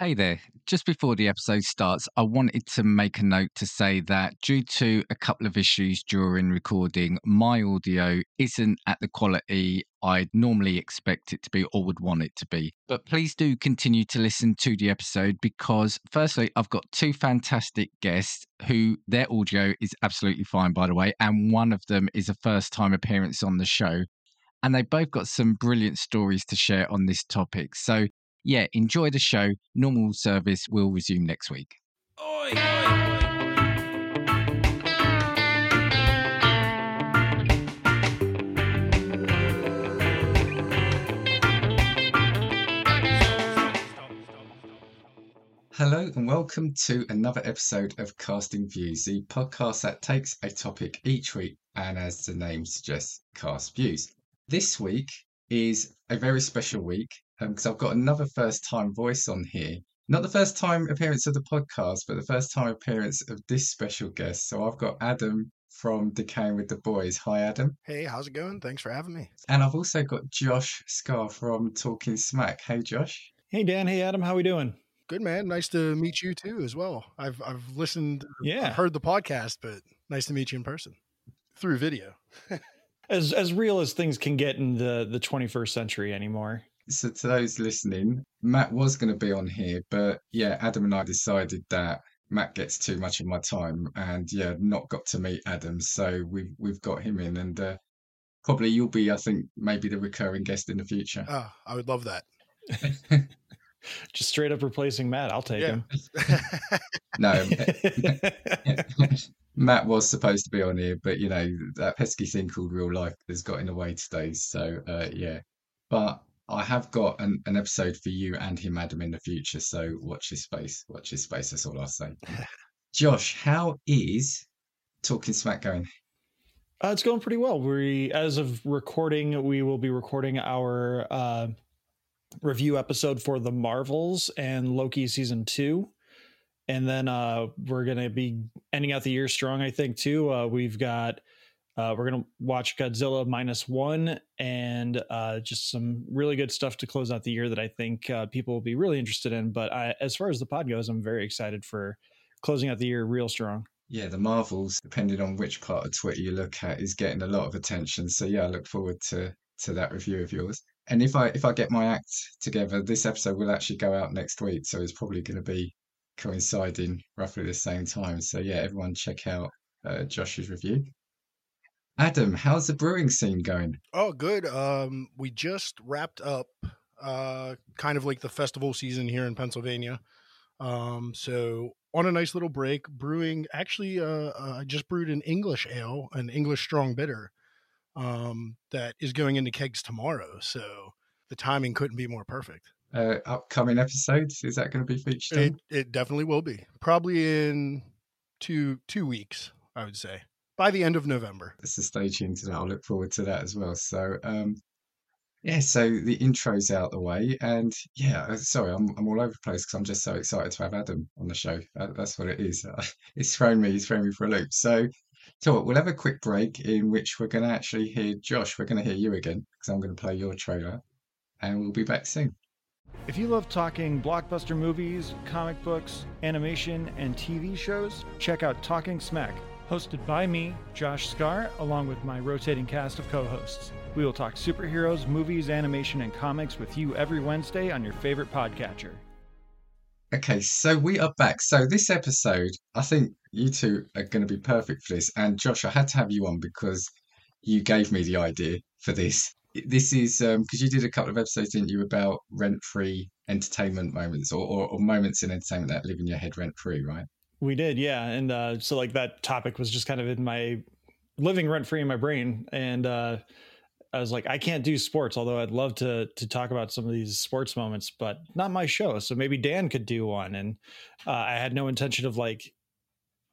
Hey there. Just before the episode starts, I wanted to make a note to say that due to a couple of issues during recording, my audio isn't at the quality I'd normally expect it to be or would want it to be. But please do continue to listen to the episode because, firstly, I've got two fantastic guests who their audio is absolutely fine, by the way, and one of them is a first time appearance on the show. And they both got some brilliant stories to share on this topic. So yeah, enjoy the show. Normal service will resume next week. Oi, oi. Hello and welcome to another episode of Casting Views, the podcast that takes a topic each week and, as the name suggests, cast views. This week is a very special week because um, I've got another first time voice on here. Not the first time appearance of the podcast, but the first time appearance of this special guest. So I've got Adam from Decayin with the Boys. Hi, Adam. Hey, how's it going? Thanks for having me. And I've also got Josh Scar from TalkingSMAC. Hey, Josh. Hey, Dan. Hey, Adam. How are we doing? Good, man. Nice to meet you too, as well. I've I've listened. Yeah, I've heard the podcast, but nice to meet you in person through video. as as real as things can get in the the 21st century anymore so to those listening, Matt was going to be on here, but yeah, Adam and I decided that Matt gets too much of my time, and yeah, not got to meet Adam, so we've we've got him in, and uh, probably you'll be, I think, maybe the recurring guest in the future. Oh, I would love that. Just straight up replacing Matt, I'll take yeah. him. no, Matt was supposed to be on here, but you know that pesky thing called real life has got in the way today. So uh, yeah, but I have got an, an episode for you and him, Adam, in the future. So watch his space. Watch his space. That's all I'll say. Josh, how is TalkingSMAC going? Uh, it's going pretty well. We, as of recording, we will be recording our uh, review episode for the Marvels and Loki season two, and then uh, we're gonna be ending out the year strong. I think too. Uh, we've got uh, we're going to watch Godzilla minus one and uh, just some really good stuff to close out the year that I think uh, people will be really interested in. But I, as far as the pod goes, I'm very excited for closing out the year real strong. Yeah, the Marvels, depending on which part of Twitter you look at, is getting a lot of attention. So yeah, I look forward to to that review of yours. And if I if I get my act together, this episode will actually go out next week, so it's probably going to be coinciding roughly the same time. So yeah, everyone check out uh, Josh's review. Adam, how's the brewing scene going? Oh, good. Um, we just wrapped up uh, kind of like the festival season here in Pennsylvania. Um, so on a nice little break, brewing. Actually, uh, uh, I just brewed an English ale, an English strong bitter, um, that is going into kegs tomorrow. So the timing couldn't be more perfect. Uh, upcoming episodes is that going to be featured? It, it definitely will be. Probably in two two weeks, I would say by the end of November. So stay tuned to that. I'll look forward to that as well. So, um, yeah, so the intro's out the way, and yeah, uh, sorry, I'm I'm all over the place because I'm just so excited to have Adam on the show. That, that's what it is. it's thrown me, it's thrown me for a loop. So, so what, we'll have a quick break in which we're going to actually hear Josh. We're going to hear you again because I'm going to play your trailer, and we'll be back soon. If you love talking blockbuster movies, comic books, animation, and TV shows, check out TalkingSMAC hosted by me, Josh Scar, along with my rotating cast of co hosts. We will talk superheroes, movies, animation, and comics with you every Wednesday on your favorite podcatcher. Okay, so we are back. So, this episode, I think you two are going to be perfect for this. And Josh, I had to have you on because you gave me the idea for this. This is because um, you did a couple of episodes, didn't you, about rent free entertainment moments or, or, or moments in entertainment that live in your head rent free, right? We did, yeah. And uh, so like that topic was just kind of in my living rent free in my brain. And uh, I was like, I can't do sports, although I'd love to to talk about some of these sports moments, but not my show. So maybe Dan could do one. And uh, I had no intention of like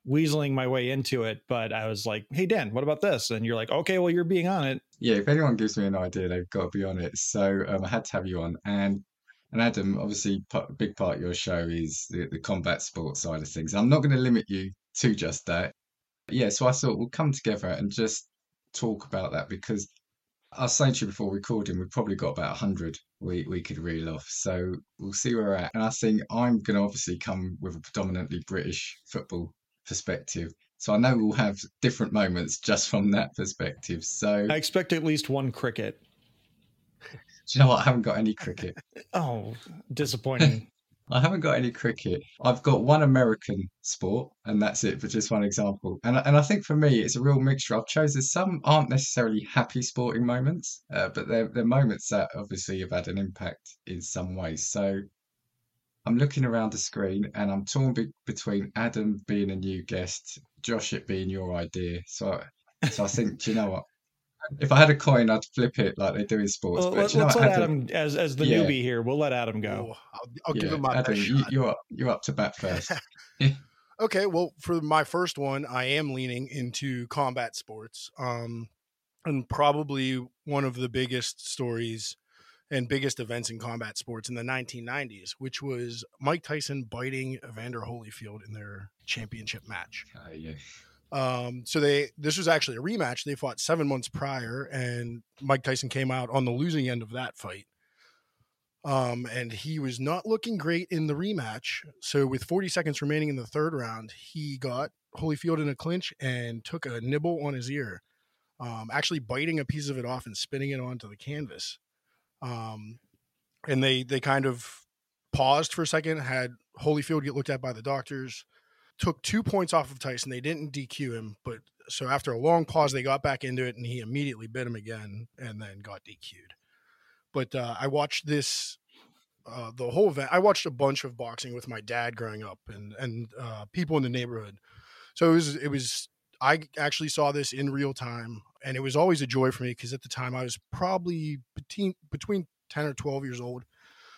weaseling my way into it, but I was like, "Hey Dan, what about this?" And you're like, "Okay, well you're being on it." Yeah, if anyone gives me an idea, they've got to be on it. So um, I had to have you on, and and Adam, obviously, a big part of your show is the, the combat sports side of things. I'm not going to limit you to just that. Yeah, so I thought we'll come together and just talk about that because I was saying to you before recording, we've probably got about 100 we, we could reel off. So we'll see where we're at. And I think I'm going to obviously come with a predominantly British football perspective. So I know we'll have different moments just from that perspective. So I expect at least one cricket. Do you know what? I haven't got any cricket. oh, disappointing. I haven't got any cricket. I've got one American sport, and that's it for just one example. And and I think for me, it's a real mixture. I've chosen some aren't necessarily happy sporting moments, uh, but they're they're moments that obviously have had an impact in some ways. So I'm looking around the screen, and I'm torn be- between Adam being a new guest, Josh it being your idea. So so I think, do you know what? If I had a coin, I'd flip it like they do in sports. Well, let, us let Adam, Adam, as as the yeah. newbie here. We'll let Adam go. Oh, I'll, I'll yeah, give him my Adam, you, you're up, you're up to bat first. okay, well, for my first one, I am leaning into combat sports, um, and probably one of the biggest stories and biggest events in combat sports in the 1990s, which was Mike Tyson biting Evander Holyfield in their championship match. Uh, yeah. Um, so they this was actually a rematch. They fought seven months prior, and Mike Tyson came out on the losing end of that fight. Um, and he was not looking great in the rematch. So with 40 seconds remaining in the third round, he got Holyfield in a clinch and took a nibble on his ear, um, actually biting a piece of it off and spinning it onto the canvas. Um, and they they kind of paused for a second, had Holyfield get looked at by the doctors took two points off of Tyson. They didn't DQ him, but so after a long pause, they got back into it, and he immediately bit him again, and then got DQ'd. But uh, I watched this uh, the whole event. I watched a bunch of boxing with my dad growing up, and and uh, people in the neighborhood. So it was it was. I actually saw this in real time, and it was always a joy for me because at the time I was probably between between ten or twelve years old.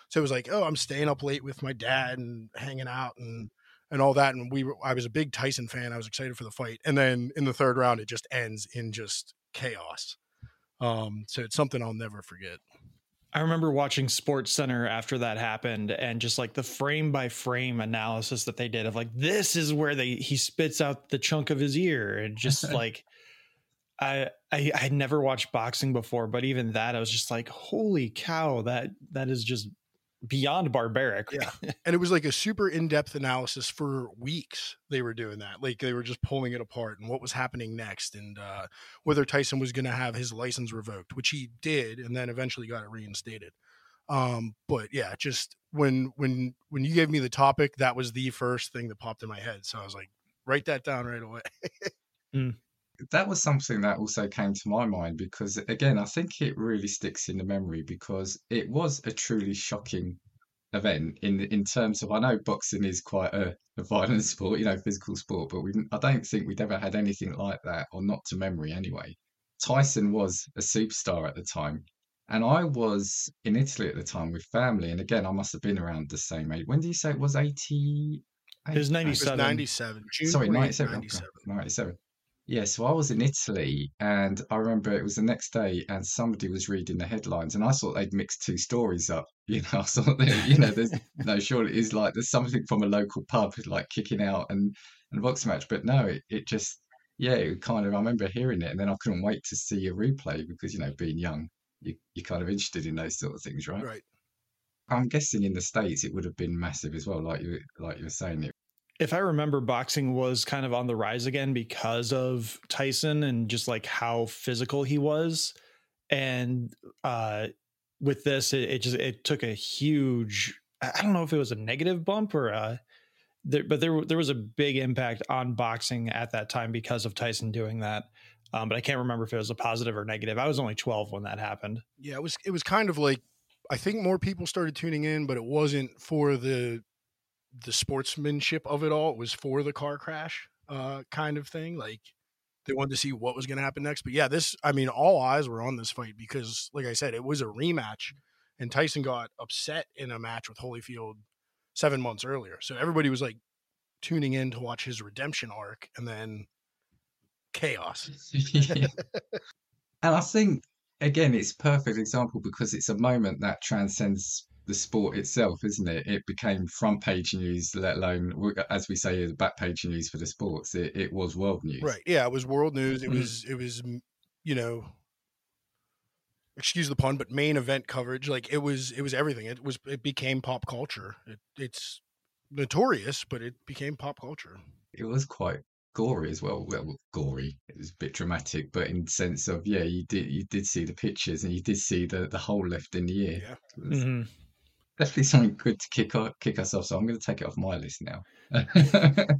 So it was like, oh, I'm staying up late with my dad and hanging out, and and all that. And we were, I was a big Tyson fan. I was excited for the fight. And then in the third round, it just ends in just chaos. Um, so it's something I'll never forget. I remember watching Sports Center after that happened and just like the frame by frame analysis that they did of like this is where they he spits out the chunk of his ear and just like I I had never watched boxing before but even that I was just like holy cow that that is just beyond barbaric. Yeah. And it was like a super in depth analysis for weeks. They were doing that. Like they were just pulling it apart and what was happening next and uh, whether Tyson was going to have his license revoked, which he did and then eventually got it reinstated. Um, but yeah, just when when when you gave me the topic, that was the first thing that popped in my head. So I was like, write that down right away. mm that was something that also came to my mind because again i think it really sticks in the memory because it was a truly shocking event in in terms of i know boxing is quite a, a violent sport you know physical sport but we i don't think we'd ever had anything like that or not to memory anyway. Tyson was a superstar at the time and i was in italy at the time with family and again i must have been around the same age. When do you say it was? 80 it was 97 it was 97 June sorry 97 97. 97 yeah, so I was in Italy and I remember it was the next day and somebody was reading the headlines and I thought they'd mixed two stories up. You know, I thought, that, you know, there's no, surely it's like there's something from a local pub like kicking out and, and a boxing match. But no, it, it just, yeah, it kind of, I remember hearing it and then I couldn't wait to see a replay because, you know, being young, you, you're kind of interested in those sort of things, right? Right. I'm guessing in the States it would have been massive as well, like you like you were saying. It if I remember, boxing was kind of on the rise again because of Tyson and just like how physical he was. And uh, with this, it, it, just it took a huge. I don't know if it was a negative bump or a, there, but there there was a big impact on boxing at that time because of Tyson doing that. Um, but I can't remember if it was a positive or negative. I was only 12 when that happened. Yeah, it was it was kind of like I think more people started tuning in, but it wasn't for the the sportsmanship of it all. It was for the car crash uh, kind of thing. Like they wanted to see what was going to happen next. But yeah, this, I mean, all eyes were on this fight because, like I said, it was a rematch and Tyson got upset in a match with Holyfield seven months earlier. So everybody was like tuning in to watch his redemption arc and then chaos. and I think, again, it's perfect example because it's a moment that transcends the sport itself, isn't it? It became front page news, let alone, as we say, the back page news for the sports. It, it was world news, right? Yeah, it was world news. It mm. was it was you know excuse the pun, but main event coverage. Like it was, it was everything. It was, it became pop culture. It, it's notorious, but it became pop culture. It was quite gory as well. Well, gory. It was a bit dramatic, but in sense of yeah, you did you did see the pictures and you did see the the hole left in the ear. Yeah. Mm-hmm. Definitely something good to kick off, kick us off. So I'm going to take it off my list now.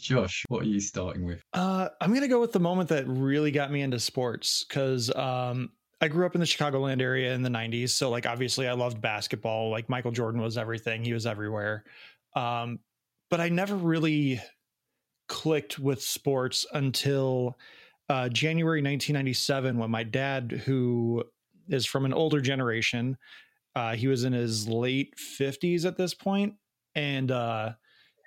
Josh, what are you starting with? Uh, I'm going to go with the moment that really got me into sports because um, I grew up in the Chicagoland area in the 90s. So, like, obviously, I loved basketball. Like, Michael Jordan was everything, he was everywhere. Um, but I never really clicked with sports until uh, January 1997 when my dad, who is from an older generation, uh, he was in his late 50s at this point, and uh,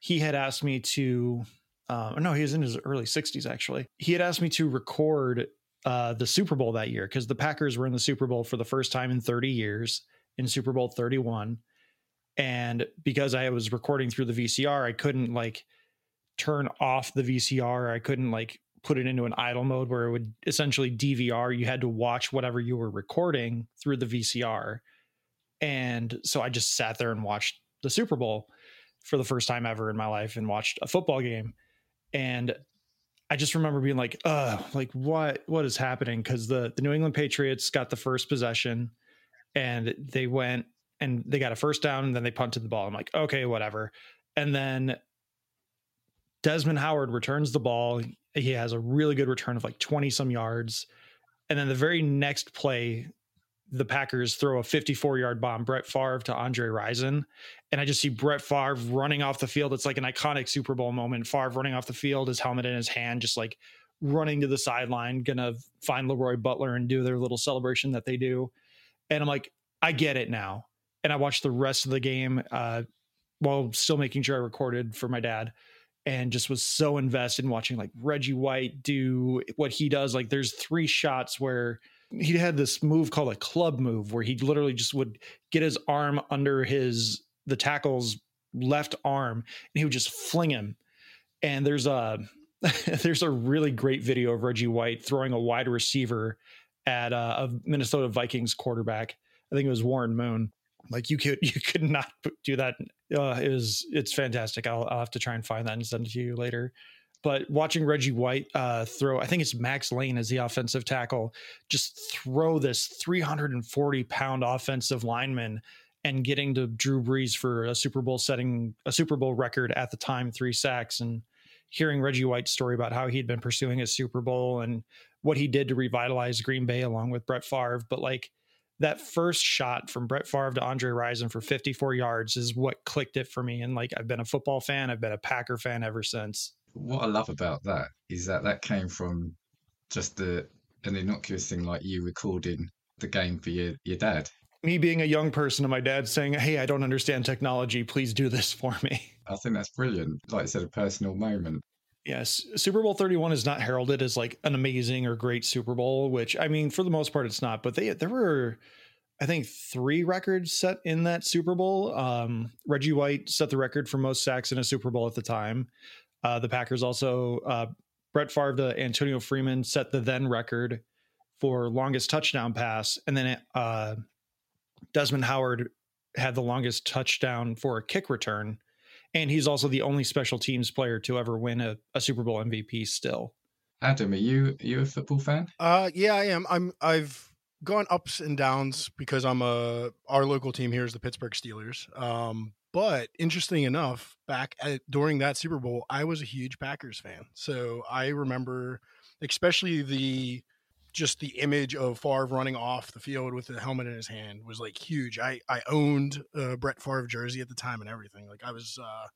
he had asked me to. Uh, no, he was in his early 60s actually. He had asked me to record uh, the Super Bowl that year because the Packers were in the Super Bowl for the first time in 30 years in Super Bowl 31. And because I was recording through the VCR, I couldn't like turn off the VCR. I couldn't like put it into an idle mode where it would essentially DVR. You had to watch whatever you were recording through the VCR. And so I just sat there and watched the Super Bowl for the first time ever in my life and watched a football game. And I just remember being like, uh, like what what is happening? Because the the New England Patriots got the first possession and they went and they got a first down and then they punted the ball. I'm like, okay, whatever. And then Desmond Howard returns the ball. He has a really good return of like 20 some yards. And then the very next play, the Packers throw a 54 yard bomb, Brett Favre to Andre Rison. And I just see Brett Favre running off the field. It's like an iconic Super Bowl moment. Favre running off the field, his helmet in his hand, just like running to the sideline, gonna find Leroy Butler and do their little celebration that they do. And I'm like, I get it now. And I watched the rest of the game uh, while still making sure I recorded for my dad and just was so invested in watching like Reggie White do what he does. Like there's three shots where he had this move called a club move where he literally just would get his arm under his the tackle's left arm and he would just fling him. And there's a there's a really great video of Reggie White throwing a wide receiver at a, a Minnesota Vikings quarterback. I think it was Warren Moon. Like you could you could not do that. Uh, it was it's fantastic. I'll, I'll have to try and find that and send it to you later. But watching Reggie White uh, throw, I think it's Max Lane as the offensive tackle, just throw this 340 pound offensive lineman and getting to Drew Bledsoe for a Super Bowl setting, a Super Bowl record at the time, three sacks, and hearing Reggie White's story about how he'd been pursuing a Super Bowl and what he did to revitalize Green Bay along with Brett Favre. But like that first shot from Brett Favre to Andre Rison for 54 yards is what clicked it for me. And like, I've been a football fan, I've been a Packer fan ever since. What I love about that is that that came from just the an innocuous thing like you recording the game for your, your dad. Me being a young person and my dad saying, Hey, I don't understand technology. Please do this for me. I think that's brilliant. Like I said, a personal moment. Yes, Super Bowl 31 is not heralded as like an amazing or great Super Bowl, which I mean for the most part it's not, but they there were I think three records set in that Super Bowl. Um, Reggie White set the record for most sacks in a Super Bowl at the time. Uh, the Packers also uh, Brett Favre to Antonio Freeman set the then record for longest touchdown pass, and then uh, Desmond Howard had the longest touchdown for a kick return and he's also the only special teams player to ever win a, a Super Bowl MVP. Still, Adam, are you are you a football fan? Uh, yeah, I am. I'm. I've gone ups and downs because I'm a our local team here is the Pittsburgh Steelers. Um, but interesting enough, back at, during that Super Bowl, I was a huge Packers fan. So I remember, especially the just the image of Favre running off the field with the helmet in his hand was like huge. I I owned a Brett Favre jersey at the time and everything. Like I was, uh,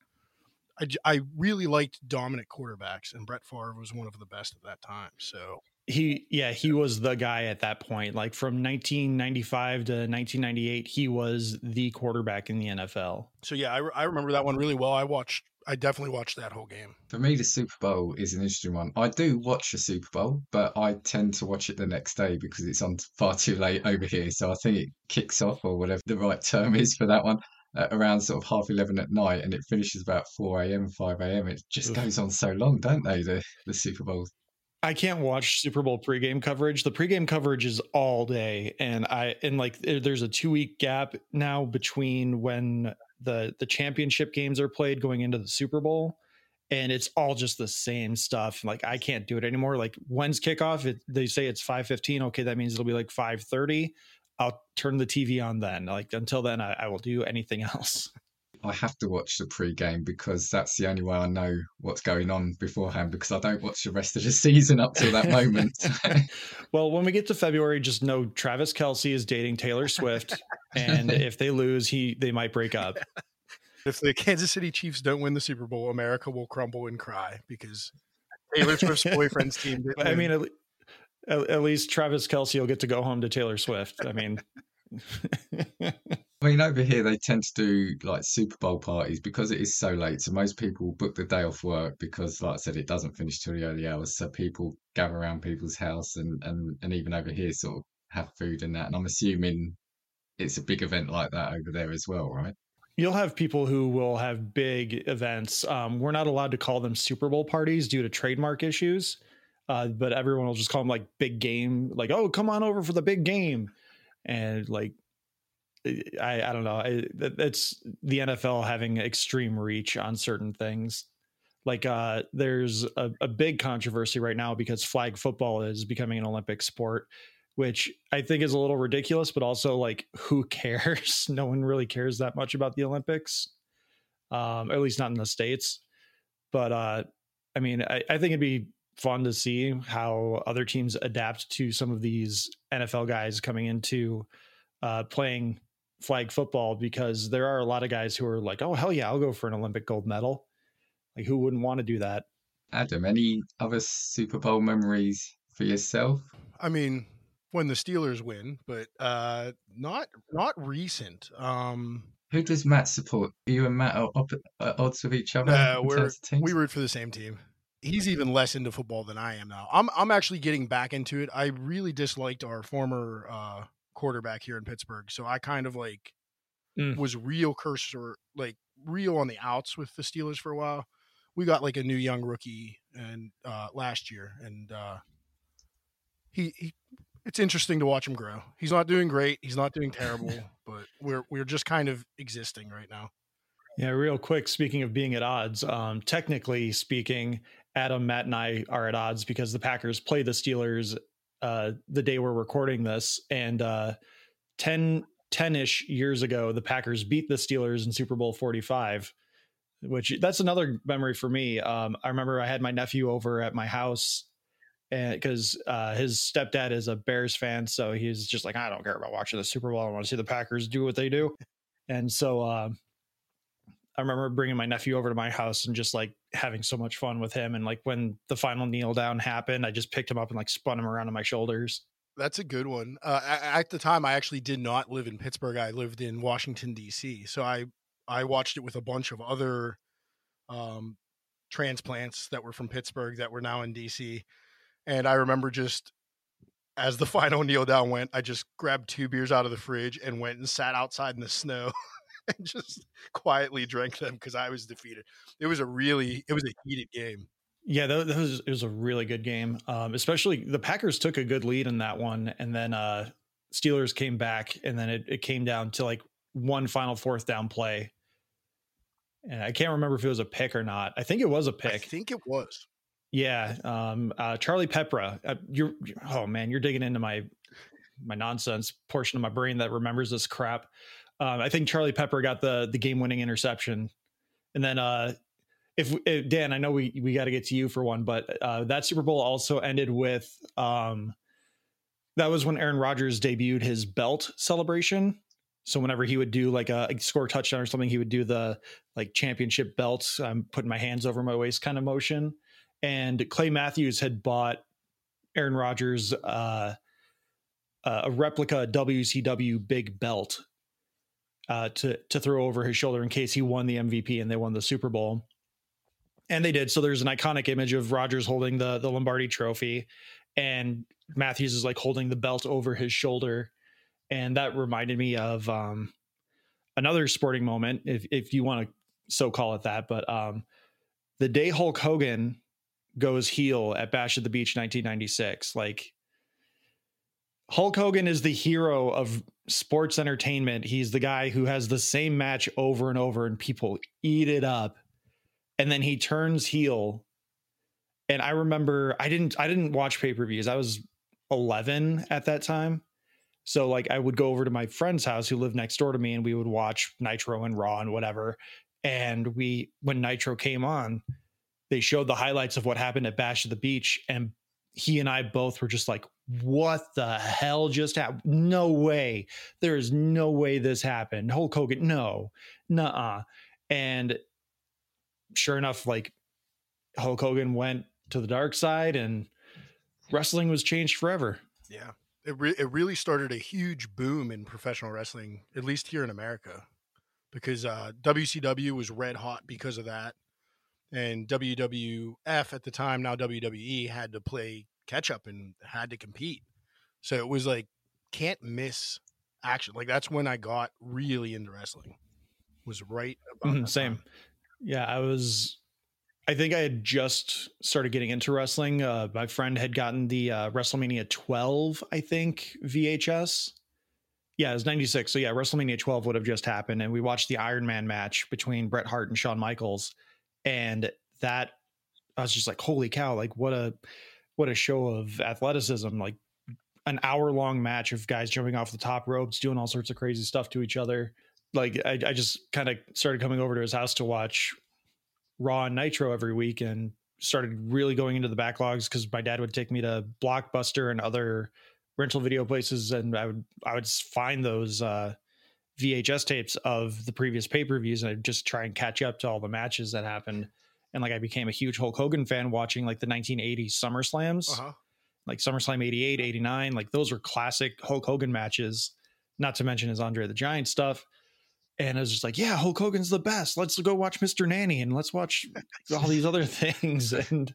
I I really liked dominant quarterbacks, and Brett Favre was one of the best at that time. So he yeah he was the guy at that point. Like from 1995 to 1998, he was the quarterback in the NFL. So yeah, I, I remember that one really well. I watched I definitely watched that whole game. For me, the Super Bowl is an interesting one. I do watch the Super Bowl, but I tend to watch it the next day because it's on far too late over here. So I think it kicks off, or whatever the right term is for that one, uh, around sort of half 11 at night and it finishes about 4 a.m., 5 a.m. It just Oof. goes on so long, don't they, the, the Super Bowls? I can't watch Super Bowl pregame coverage. The pregame coverage is all day, and I and like there's a two week gap now between when the the championship games are played going into the Super Bowl, and it's all just the same stuff. Like I can't do it anymore. Like when's kickoff? It, they say it's five fifteen. Okay, that means it'll be like five thirty. I'll turn the TV on then. Like until then, I, I will do anything else. I have to watch the pre-game because that's the only way I know what's going on beforehand because I don't watch the rest of the season up till that moment. well, when we get to February, just know Travis Kelce is dating Taylor Swift, and if they lose, he they might break up. If the Kansas City Chiefs don't win the Super Bowl, America will crumble and cry because Taylor Swift's boyfriend's team. I mean, at, at, at least Travis Kelce will get to go home to Taylor Swift. I mean. I mean, over here they tend to do like Super Bowl parties because it is so late. So most people book the day off work because, like I said, it doesn't finish till the early hours. So people gather around people's house and and and even over here sort of have food and that. And I'm assuming it's a big event like that over there as well, right? You'll have people who will have big events. Um, we're not allowed to call them Super Bowl parties due to trademark issues, uh, but everyone will just call them like big game. Like, oh, come on over for the big game, and like I, I don't know. it's the NFL having extreme reach on certain things. Like uh, there's a, a big controversy right now because flag football is becoming an Olympic sport, which I think is a little ridiculous, but also like who cares? no one really cares that much about the Olympics, um, at least not in the states. But uh, I mean, I, I think it'd be fun to see how other teams adapt to some of these NFL guys coming into uh, playing flag football because there are a lot of guys who are like, oh, hell yeah, I'll go for an Olympic gold medal. Like, who wouldn't want to do that? Adam, any other Super Bowl memories for yourself? I mean, when the Steelers win, but uh, not not recent. Um, who does Matt support? You and Matt are up at odds with each other. Uh, we're, we root for the same team. He's even less into football than I am now. I'm I'm actually getting back into it. I really disliked our former uh, quarterback here in Pittsburgh. So I kind of like mm. was real cursor, like real on the outs with the Steelers for a while. We got like a new young rookie and uh, last year, and uh, he, he it's interesting to watch him grow. He's not doing great. He's not doing terrible, but we're we're just kind of existing right now. Yeah, real quick. Speaking of being at odds, um, technically speaking, Adam, Matt, and I are at odds because the Packers play the Steelers uh, the day we're recording this, and uh, 10 10-ish years ago, the Packers beat the Steelers in Super Bowl 45, which that's another memory for me. Um, I remember I had my nephew over at my house and because uh, his stepdad is a Bears fan, so he's just like, I don't care about watching the Super Bowl. I want to see the Packers do what they do. And so uh, I remember bringing my nephew over to my house and just like having so much fun with him. And like when the final kneel down happened, I just picked him up and like spun him around on my shoulders. That's a good one. Uh, at the time, I actually did not live in Pittsburgh. I lived in Washington D.C. So I I watched it with a bunch of other um, transplants that were from Pittsburgh that were now in D.C. And I remember just as the final kneel down went, I just grabbed two beers out of the fridge and went and sat outside in the snow and just quietly drank them because I was defeated. It was a really, it was a heated game. Yeah, that, that was it was a really good game. Um, especially the Packers took a good lead in that one, and then uh, Steelers came back, and then it, it came down to like one final fourth down play. And I can't remember if it was a pick or not. I think it was a pick. I think it was. Yeah, um, uh, Charlie Peprah. Uh, you're oh man, you're digging into my my nonsense portion of my brain that remembers this crap. Um, I think Charlie Peprah got the the game winning interception, and then uh, if, if, Dan, I know we we got to get to you for one, but uh, that Super Bowl also ended with um, that was when Aaron Rodgers debuted his belt celebration. So whenever he would do like a, a score touchdown or something, he would do the like championship belt. I'm putting my hands over my waist kind of motion. And Clay Matthews had bought Aaron Rodgers uh, a replica WCW big belt uh, to to throw over his shoulder in case he won the MVP and they won the Super Bowl. And they did. So there's an iconic image of Rodgers holding the the Lombardi Trophy, and Matthews is like holding the belt over his shoulder, and that reminded me of um, another sporting moment, if if you want to so call it that. But um, the day Hulk Hogan goes heel at Bash at the Beach 1996. Like Hulk Hogan is the hero of sports entertainment. He's the guy who has the same match over and over and people eat it up. And then he turns heel. And I remember I didn't I didn't watch pay-per-views. I was 11 at that time. So like I would go over to my friend's house who lived next door to me and we would watch Nitro and Raw and whatever. And we when Nitro came on, they showed the highlights of what happened at Bash at the Beach and he and I both were just like, what the hell just happened? No way. There is no way this happened. Hulk Hogan, no, nah. And sure enough, like Hulk Hogan went to the dark side and wrestling was changed forever. Yeah. It, re- it really started a huge boom in professional wrestling, at least here in America, because uh, WCW was red hot because of that and WWF at the time, now WWE, had to play catch up and had to compete. So it was like can't miss action. Like that's when I got really into wrestling. Was right about mm-hmm, same. Time. Yeah, I was. I think I had just started getting into wrestling. Uh, my friend had gotten the uh, WrestleMania 12, I think, VHS. Yeah, it was 96. So yeah, WrestleMania 12 would have just happened. And we watched the Iron Man match between Bret Hart and Shawn Michaels and that I was just like, holy cow! Like what a what a show of athleticism! Like an hour long match of guys jumping off the top ropes, doing all sorts of crazy stuff to each other. Like I, I just kind of started coming over to his house to watch Raw and Nitro every week, and started really going into the backlogs because my dad would take me to Blockbuster and other rental video places, and I would I would find those uh, VHS tapes of the previous pay per views and I'd just try and catch up to all the matches that happened. And like I became a huge Hulk Hogan fan watching like the 1980s SummerSlams, uh-huh. like SummerSlam 88, 89. Like those are classic Hulk Hogan matches, not to mention his Andre the Giant stuff. And I was just like, yeah, Hulk Hogan's the best. Let's go watch Mr. Nanny and let's watch all these other things. And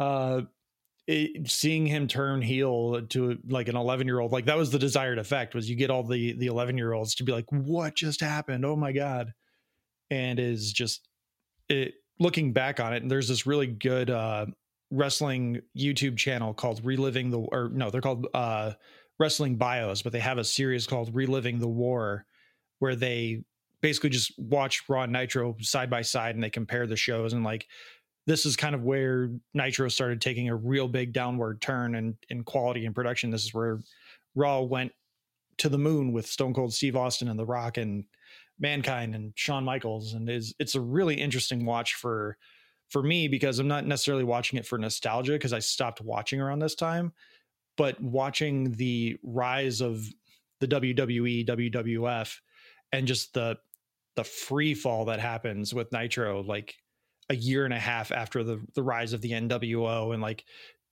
uh, it, seeing him turn heel to like an 11 year old like that was the desired effect was you get all the the 11 year olds to be like what just happened? Oh my god. And is just it looking back on it and there's this really good uh wrestling youtube channel called reliving the or no they're called uh wrestling bios but they have a series called reliving the war where they basically just watch raw and nitro side by side and they compare the shows and like this is kind of where Nitro started taking a real big downward turn in, in quality and production. This is where Raw went to the moon with Stone Cold Steve Austin and The Rock and Mankind and Shawn Michaels. And is it's a really interesting watch for for me because I'm not necessarily watching it for nostalgia because I stopped watching around this time, but watching the rise of the WWE, WWF, and just the the free fall that happens with Nitro, like a year and a half after the the rise of the NWO and like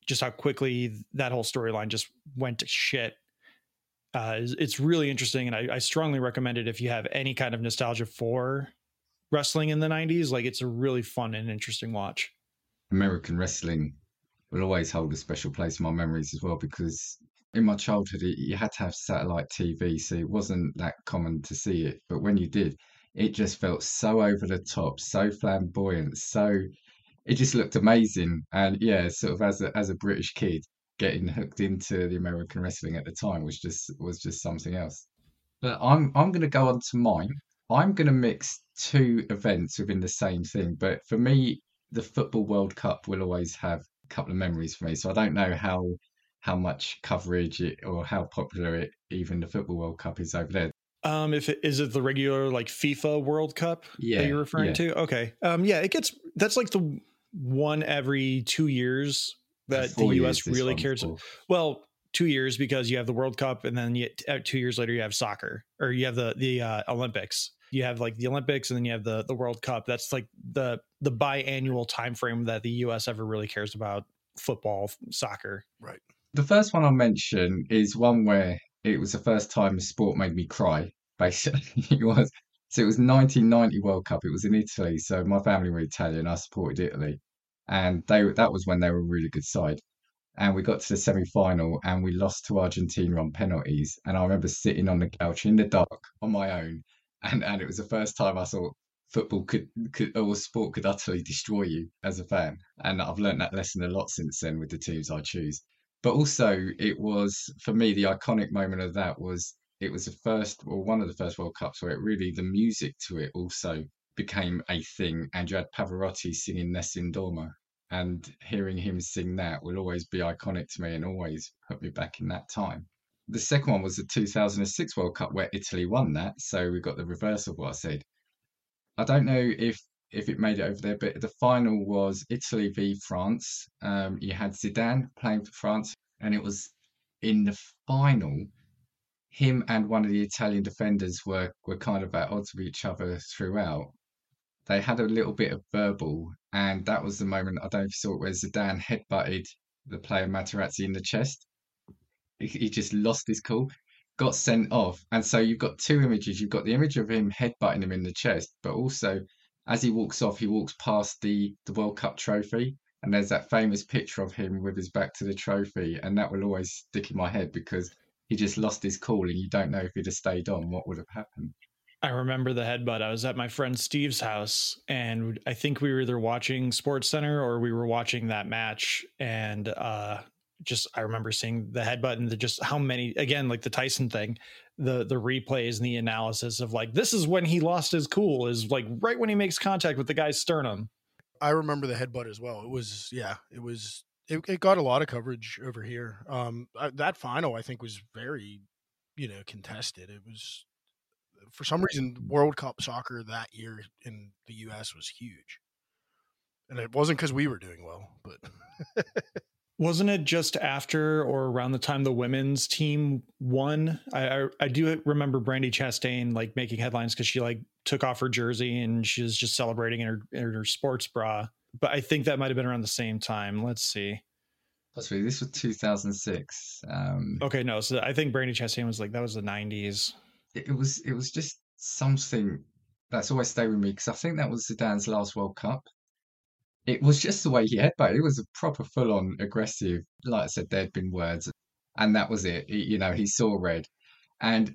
just how quickly that whole storyline just went to shit. Uh, it's really interesting, and I, I strongly recommend it if you have any kind of nostalgia for wrestling in the '90s. Like, it's a really fun and interesting watch. American wrestling will always hold a special place in my memories as well because in my childhood you had to have satellite TV, so it wasn't that common to see it. But when you did, it just felt so over the top, so flamboyant, so it just looked amazing. And yeah, sort of as a as a British kid, getting hooked into the American wrestling at the time was just was just something else. But I'm I'm gonna go on to mine. I'm gonna mix two events within the same thing. But for me, the Football World Cup will always have a couple of memories for me. So I don't know how how much coverage it, or how popular it, even the Football World Cup is over there. Um, if it is it the regular like FIFA World Cup yeah, that you're referring yeah. to? Okay. Um, yeah, it gets that's like the one every two years that the US really cares. About. Well, two years because you have the World Cup and then you, uh, two years later you have soccer or you have the the uh, Olympics. You have like the Olympics and then you have the the World Cup. That's like the the biannual time frame that the US ever really cares about football, soccer. Right. The first one I'll mention is one where it was the first time sport made me cry. Basically, it was. So it was 1990 World Cup. It was in Italy. So my family were Italian. I supported Italy, and they that was when they were a really good side. And we got to the semi final and we lost to Argentina on penalties. And I remember sitting on the couch in the dark on my own, and and it was the first time I thought football could, could or sport could utterly destroy you as a fan. And I've learned that lesson a lot since then with the teams I choose. But also, it was for me the iconic moment of that was it was the first or one of the first World Cups where it really the music to it also became a thing. And you had Pavarotti singing Nessun Dorma, and hearing him sing that will always be iconic to me and always put me back in that time. The second one was the 2006 World Cup where Italy won that, so we got the reverse of what I said. I don't know if if it made it over there, but the final was Italy v France. Um, you had Zidane playing for France, and it was in the final. Him and one of the Italian defenders were were kind of at odds with each other throughout. They had a little bit of verbal, and that was the moment I don't know if you saw it where Zidane headbutted the player Materazzi in the chest. He, just lost his cool got sent off. And so you've got two images. You've got the image of him headbutting him in the chest, but also as he walks off, he walks past the, the World Cup trophy. And there's that famous picture of him with his back to the trophy. And that will always stick in my head because he just lost his cool and you don't know if he'd have stayed on, what would have happened. I remember the headbutt. I was at my friend Steve's house, and I think we were either watching Sports Center or we were watching that match. And uh, just I remember seeing the headbutt and the, just how many again like the Tyson thing, the the replays and the analysis of like this is when he lost his cool is like right when he makes contact with the guy's sternum. I remember the headbutt as well. It was yeah, it was it, it got a lot of coverage over here. Um, that final I think was very, you know, contested. It was for some reason World Cup soccer that year in the U.S. was huge, and it wasn't because we were doing well, but Wasn't it just after or around the time the women's team won? I I, I do remember Brandi Chastain like making headlines because she like took off her jersey and she was just celebrating in her in her sports bra. But I think that might have been around the same time. Let's see. Possibly this was 2006. Um, okay, no. So I think Brandi Chastain was like that was the 90s. It, was it was just something that's always stayed with me because I think that was Zidane's last World Cup it was just the way he headbutted. It was a proper full on aggressive. Like I said, there'd been words, and that was it. He, you know, he saw red, and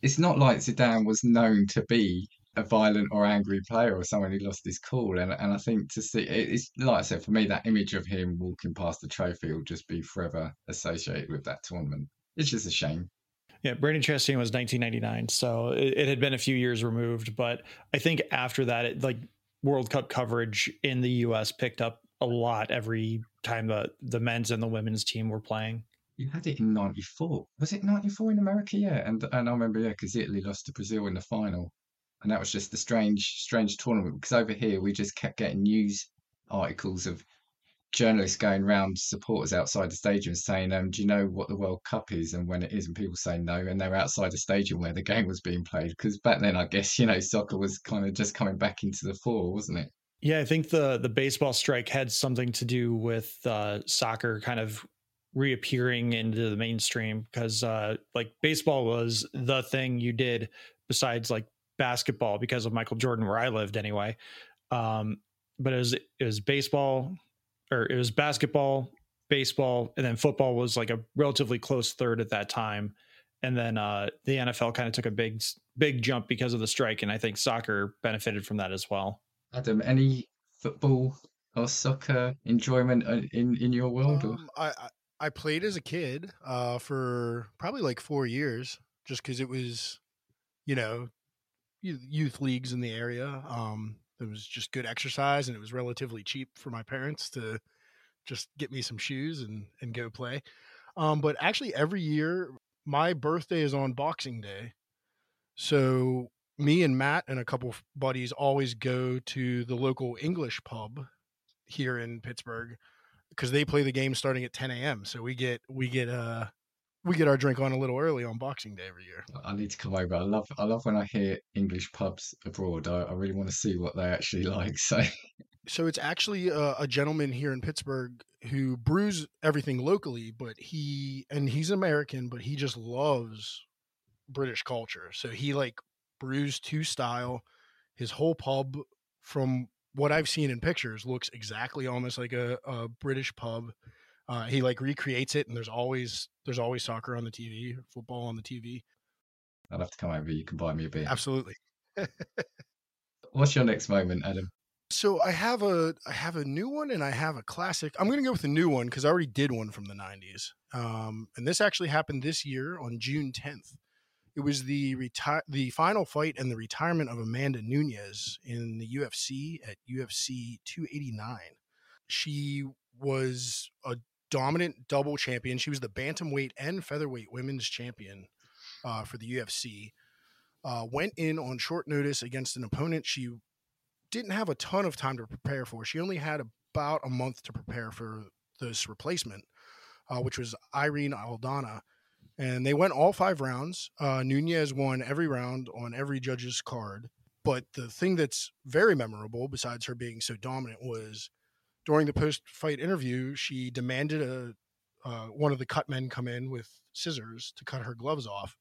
it's not like Zidane was known to be a violent or angry player or someone who lost his cool. And and I think to see it's like I said for me, that image of him walking past the trophy will just be forever associated with that tournament. It's just a shame. Yeah, Brandi Chastain was 1999, so it, it, had been a few years removed. But I think after that, it, like World Cup coverage in the US picked up a lot every time the, the men's and the women's team were playing. You had it in 94. Was it 94 in America? Yeah. And, and I remember, yeah, because Italy lost to Brazil in the final. And that was just the strange, strange tournament because over here we just kept getting news articles of journalists going around supporters outside the stadium saying, um, "Do you know what the World Cup is and when it is?" And people say no, and they're outside the stadium where the game was being played because back then, I guess you know, soccer was kind of just coming back into the fore, wasn't it? Yeah, I think the the baseball strike had something to do with uh, soccer kind of reappearing into the mainstream because uh, like baseball was the thing you did besides like basketball because of Michael Jordan where I lived anyway. Um, but it was it was baseball, or it was basketball, baseball, and then football was like a relatively close third at that time. And then uh, the NFL kind of took a big, big jump because of the strike, and I think soccer benefited from that as well. Adam, any football or soccer enjoyment uh, in in your world? Um, I I played as a kid uh, for probably like four years, just because it was, you know, youth leagues in the area. Um, it was just good exercise and it was relatively cheap for my parents to just get me some shoes and and go play. Um, but actually, every year my birthday is on Boxing Day, so me and Matt and a couple buddies always go to the local English pub here in Pittsburgh because they play the game starting at 10 a.m. So we get we get uh we get our drink on a little early on Boxing Day every year. I need to come over. I love I love when I hear English pubs abroad. I, I really want to see what they actually like. So, so it's actually a, a, gentleman here in Pittsburgh who brews everything locally, but he and he's American, but he just loves British culture. So he like brews to style. His whole pub, from what I've seen in pictures, looks exactly almost like a, a British pub uh, he like recreates it, and there's always there's always soccer on the TV, football on the TV. I'd have to come over. You can buy me a beer. Absolutely. What's your next moment, Adam? So I have a I have a new one and I have a classic. I'm going to go with the new one because I already did one from the 90s. Um, and this actually happened this year on June 10th. It was the retire the final fight and the retirement of Amanda Nunes in the UFC at UFC 289. She was a dominant double champion. She was the bantamweight and featherweight women's champion uh, for the UFC. Uh, went in on short notice against an opponent she didn't have a ton of time to prepare for. She only had about a month to prepare for this replacement, uh, which was Irene Aldana. And they went all five rounds. Uh, Nunes won every round on every judge's card. But the thing that's very memorable, besides her being so dominant, was during the post-fight interview, she demanded a uh, one of the cut men come in with scissors to cut her gloves off,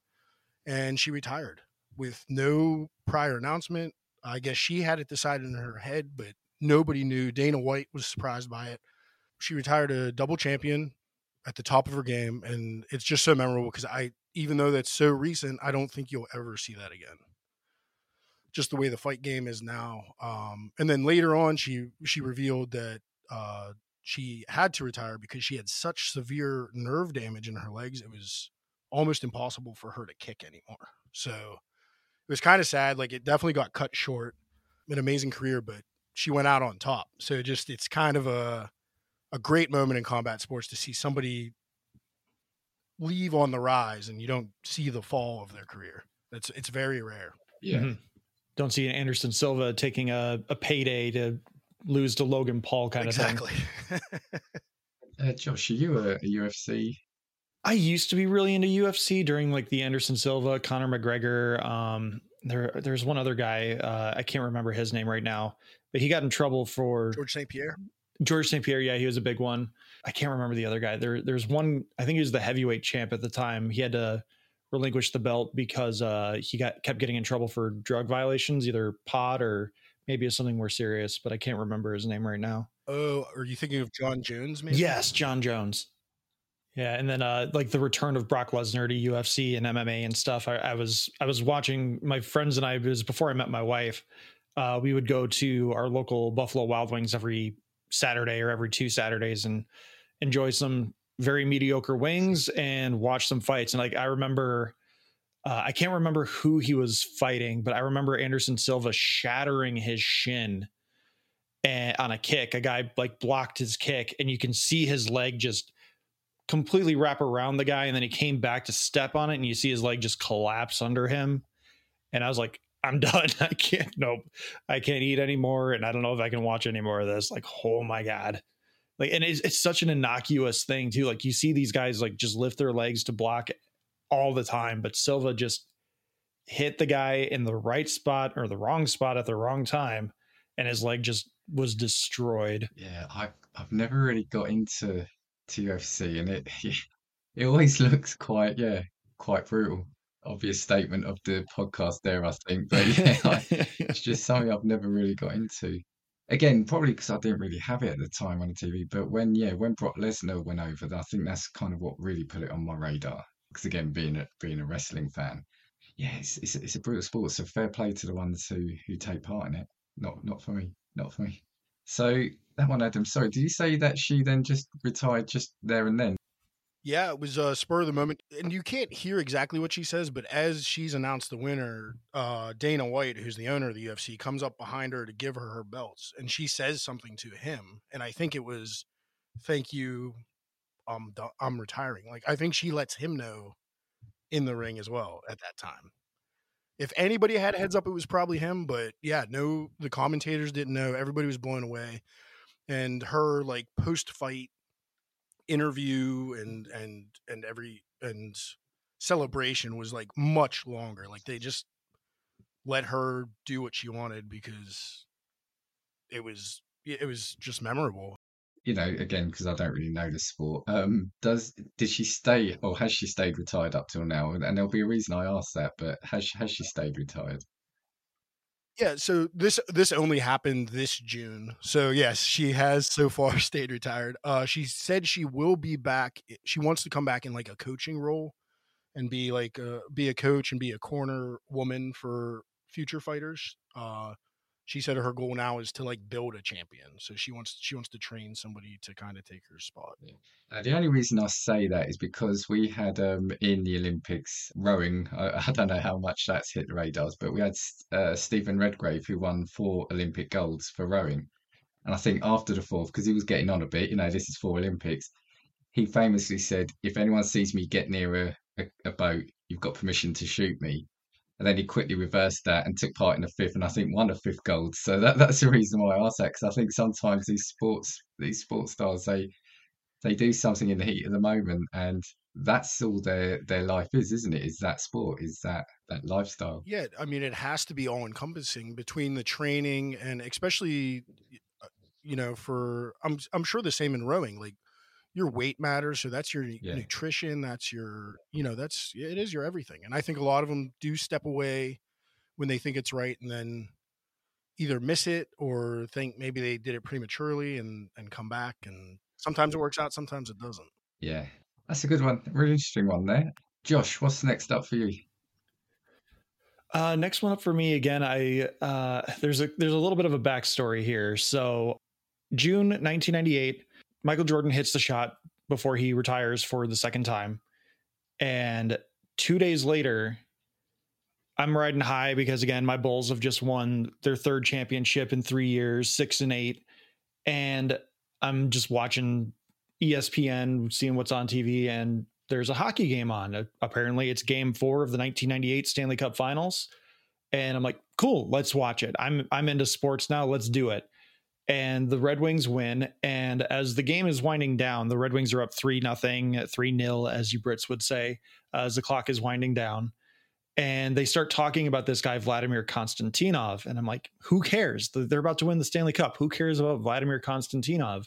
and she retired with no prior announcement. I guess she had it decided in her head, but nobody knew. Dana White was surprised by it. She retired a double champion at the top of her game, and it's just so memorable because I, even though that's so recent, I don't think you'll ever see that again. Just the way the fight game is now. Um, and then later on, she she revealed that uh, she had to retire because she had such severe nerve damage in her legs. It was almost impossible for her to kick anymore. So it was kind of sad. Like it definitely got cut short. An amazing career, but she went out on top. So just it's kind of a a great moment in combat sports to see somebody leave on the rise and you don't see the fall of their career. It's it's very rare. Yeah. Mm-hmm. Don't see an Anderson Silva taking a, a payday to lose to Logan Paul kind exactly. of thing. uh, Josh, are you a, a, UFC? I used to be really into UFC during like the Anderson Silva, Conor McGregor. Um, there, there's one other guy. Uh, I can't remember his name right now, but he got in trouble for George St. Pierre. George St. Pierre, yeah, he was a big one. I can't remember the other guy. There, there's one. I think he was the heavyweight champ at the time. He had to relinquish the belt because uh, he got kept getting in trouble for drug violations, either pot or maybe it's something more serious, but I can't remember his name right now. Oh, are you thinking of Jon Jones? Maybe yes, Jon Jones. Yeah, and then uh, like the return of Brock Lesnar to UFC and MMA and stuff. I, I, was I was watching my friends and I. It was before I met my wife. Uh, we would go to our local Buffalo Wild Wings every Saturday or every two Saturdays and enjoy some very mediocre wings and watch some fights. And like I remember uh, I can't remember who he was fighting, but I remember Anderson Silva shattering his shin and, on a kick. A guy like blocked his kick, and you can see his leg just completely wrap around the guy, and then he came back to step on it, and you see his leg just collapse under him. And I was like, I'm done. I can't. Nope. I can't eat anymore, and I don't know if I can watch any more of this. Like, oh my god. Like, and it's, it's such an innocuous thing too. Like, you see these guys like just lift their legs to block all the time, but Silva just hit the guy in the right spot or the wrong spot at the wrong time, and his leg just was destroyed. Yeah, I I've never really got into to UFC, and it it always looks quite yeah quite brutal. Obvious statement of the podcast there, I think, but yeah, I, it's just something I've never really got into. Again, probably because I didn't really have it at the time on the TV. But when yeah, when Brock Lesnar went over, I think that's kind of what really put it on my radar because again, being a being a wrestling fan, yeah, it's, it's it's a brutal sport. So fair play to the ones who who take part in it. Not not for me. Not for me. So that one, Adam. Sorry, did you say that she then just retired just there and then? Yeah, it was a spur of the moment, and you can't hear exactly what she says, but as she's announced the winner, uh, Dana White, who's the owner of the UFC, comes up behind her to give her her belts, and she says something to him, and I think it was, "Thank you, I'm I'm retiring. Like I think she lets him know in the ring as well at that time. If anybody had heads mm-hmm. up, it was probably him. But yeah, no, the commentators didn't know. Everybody was blown away, and her like post fight interview and and and every and celebration was like much longer. Like they just let her do what she wanted because it was it was just memorable you know, again, because I don't really know the sport. Um, does did she stay, or has she stayed retired up till now? And there'll be a reason I asked that. But has has she stayed retired? Yeah. So this this only happened this June. So yes, she has so far stayed retired. Uh, she said she will be back. She wants to come back in like a coaching role, and be like a, be a coach and be a corner woman for future fighters. Uh, she said her goal now is to like build a champion. So she wants she wants to train somebody to kind of take her spot. Uh, the only reason I say that is because we had um, in the Olympics rowing. I, I, don't know how much that's hit the radars, but we had uh, Steven Redgrave who won four Olympic golds for rowing, and I think after the fourth, because he was getting on a bit, you know, this is four Olympics. He famously said, "If anyone sees me get near a, a, a boat, you've got permission to shoot me." And then he quickly reversed that and took part in the fifth, and I think won a fifth gold. So that that's the reason why I asked that because I think sometimes these sports these sports stars they they do something in the heat of the moment, and that's all their their life is, isn't it? Is that sport? Is that that lifestyle? Yeah, I mean, it has to be all encompassing between the training and especially, uh, you know, for I'm I'm sure the same in rowing, like your weight matters so that's your yeah. nutrition that's your you know that's it is your everything and i think a lot of them do step away when they think it's right and then either miss it or think maybe they did it prematurely and and come back and sometimes it works out sometimes it doesn't yeah that's a good one really interesting one there josh what's next up for you uh, next one up for me again. I uh, there's a there's a little bit of a backstory here. So June 1998, Michael Jordan hits the shot before he retires for the second time. And two days later, I'm riding high because again, my Bulls have just won their third championship in three years, six and eight. And I'm just watching ESPN, seeing what's on TV, and there's a hockey game on. Apparently, it's game four of the 1998 Stanley Cup Finals. And I'm like, cool, let's watch it. I'm I'm into sports now. Let's do it and the Red Wings win. And as the game is winding down, the Red Wings are up three nothing, three nil, as you Brits would say, uh, as the clock is winding down. And they start talking about this guy Vladimir Konstantinov, and I'm like, who cares? They're about to win the Stanley Cup. Who cares about Vladimir Konstantinov?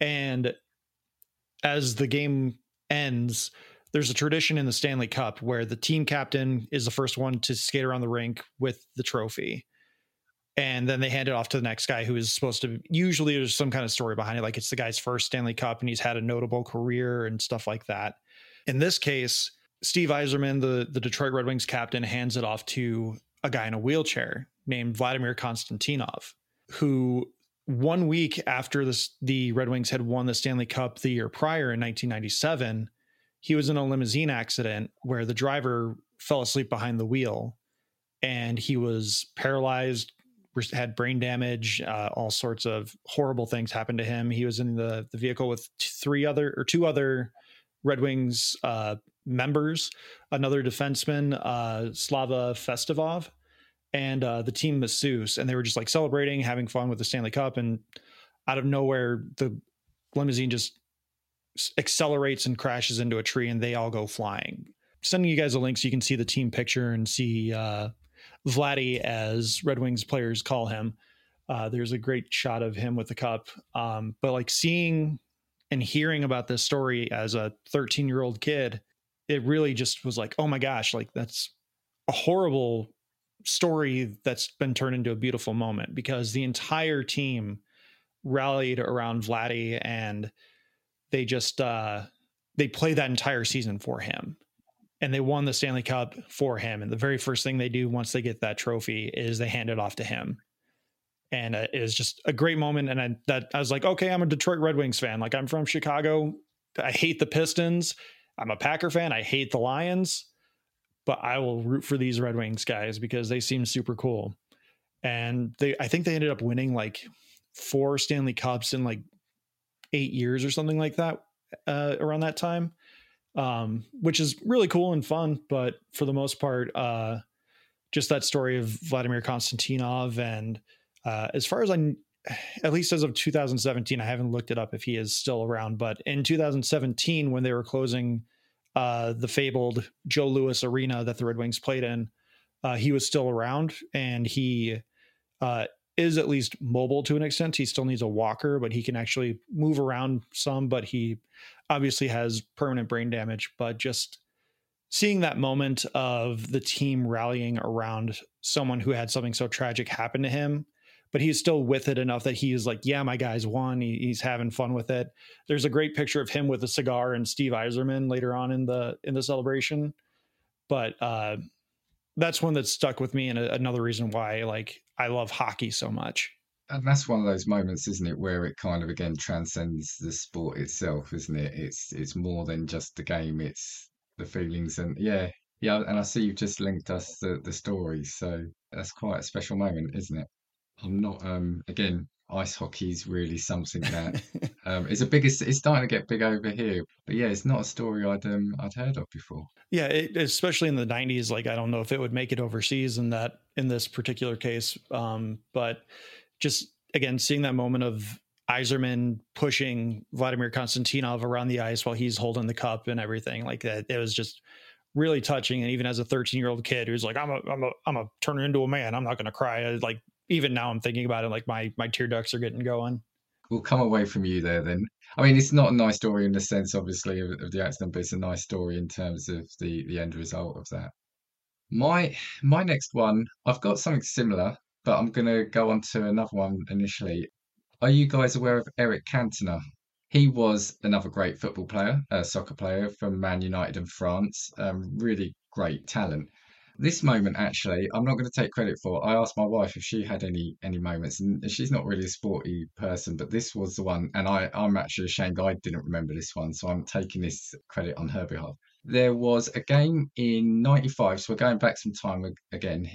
And as the game ends, there's a tradition in the Stanley Cup where the team captain is the first one to skate around the rink with the trophy and then they hand it off to the next guy who is supposed to usually there's some kind of story behind it like it's the guy's first stanley cup and he's had a notable career and stuff like that. In this case steve yzerman the, the detroit red wings captain hands it off to a guy in a wheelchair named vladimir konstantinov who one week after this, the red wings had won the stanley cup the year prior in 1997 he was in a limousine accident where the driver fell asleep behind the wheel and he was paralyzed had brain damage. Uh, all sorts of horrible things happened to him. He was in the the vehicle with three other or two other Red Wings uh, members, another defenseman, uh, Slava Fetisov, and uh, the team masseuse, and they were just like celebrating, having fun with the Stanley Cup, and out of nowhere, the limousine just accelerates and crashes into a tree, and they all go flying. Sending you guys a link so you can see the team picture and see uh, Vladdy, as Red Wings players call him. Uh, there's a great shot of him with the cup. Um, but like seeing and hearing about this story as a 13 year old kid, it really just was like, oh my gosh, like that's a horrible story that's been turned into a beautiful moment because the entire team rallied around Vladdy and they just uh they play that entire season for him and they won the Stanley Cup for him. And the very first thing they do once they get that trophy is they hand it off to him. And uh, it was just a great moment. And I, that I was like, okay, I'm a Detroit Red Wings fan. Like I'm from Chicago. I hate the Pistons. I'm a Packer fan. I hate the Lions, but I will root for these Red Wings guys because they seem super cool. And they, I think they ended up winning like four Stanley Cups in like eight years or something like that uh, around that time um, which is really cool and fun. But for the most part, uh, just that story of Vladimir Konstantinov. And uh, as far as I, at least as of 2017, I haven't looked it up if he is still around. But in 2017, when they were closing uh, the fabled Joe Louis Arena that the Red Wings played in, uh, he was still around and he uh, is at least mobile to an extent. He still needs a walker, but he can actually move around some. But he obviously has permanent brain damage. But just seeing that moment of the team rallying around someone who had something so tragic happen to him, but he's still with it enough that he's like, yeah, my guy's won. He, he's having fun with it. There's a great picture of him with a cigar and Steve Yzerman later on in the in the celebration. But uh, that's one that stuck with me, and a, another reason why like I love hockey so much. And that's one of those moments, isn't it, where it kind of again transcends the sport itself, isn't it? It's it's more than just the game; it's the feelings, and yeah, yeah. And I see you've just linked us the the stories, so that's quite a special moment, isn't it? I'm not um again ice hockey is really something that um, is a big. It's, it's, starting to get big over here, but yeah, it's not a story I'd um, I'd heard of before. Yeah, it, especially in the '90s. Like, I don't know if it would make it overseas in that in this particular case, um, but just again seeing that moment of Yzerman pushing Vladimir Konstantinov around the ice while he's holding the cup and everything like that. It was just really touching. And even as a 13 year old kid who's like, I'm a, I'm a, I'm a turn into a man. I'm not going to cry. Like even now I'm thinking about it, like my my tear ducts are getting going. We'll come away from you there then. I mean, it's not a nice story in the sense, obviously, of, of the accident, but it's a nice story in terms of the the end result of that. My my next one, I've got something similar, but I'm going to go on to another one initially. Are you guys aware of Eric Cantona? He was another great football player, a soccer player from Man United and France. Um, really great talent this moment actually i'm not going to take credit for i asked my wife if she had any any moments and she's not really a sporty person but this was the one and i i'm actually ashamed i didn't remember this one so i'm taking this credit on her behalf there was a game in 95 so we're going back some time again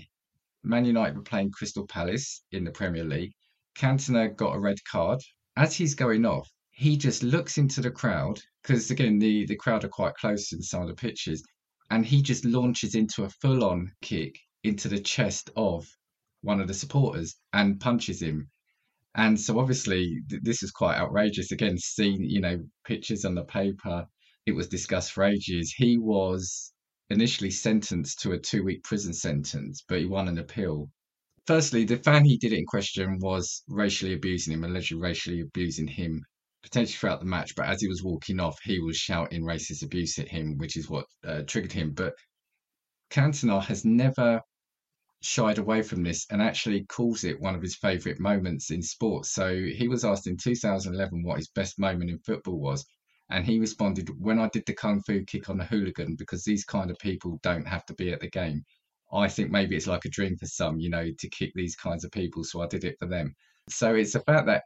man united were playing crystal palace in the premier league cantona got a red card as he's going off he just looks into the crowd because again the the crowd are quite close in some of the pitches and he just launches into a full on kick into the chest of one of the supporters and punches him. And so obviously th- this is quite outrageous. Again, seeing, you know, pictures on the paper, it was discussed for ages. He was initially sentenced to a two week prison sentence, but he won an appeal. Firstly, the fan he did it in question was racially abusing him, allegedly racially abusing him potentially throughout the match, but as he was walking off, he was shouting racist abuse at him, which is what uh, triggered him. But Cantona has never shied away from this and actually calls it one of his favourite moments in sports. So he was asked in 2011 what his best moment in football was. And he responded, When I did the kung fu kick on the hooligan, because these kind of people don't have to be at the game. I think maybe it's like a dream for some, you know, to kick these kinds of people. So I did it for them. So it's about that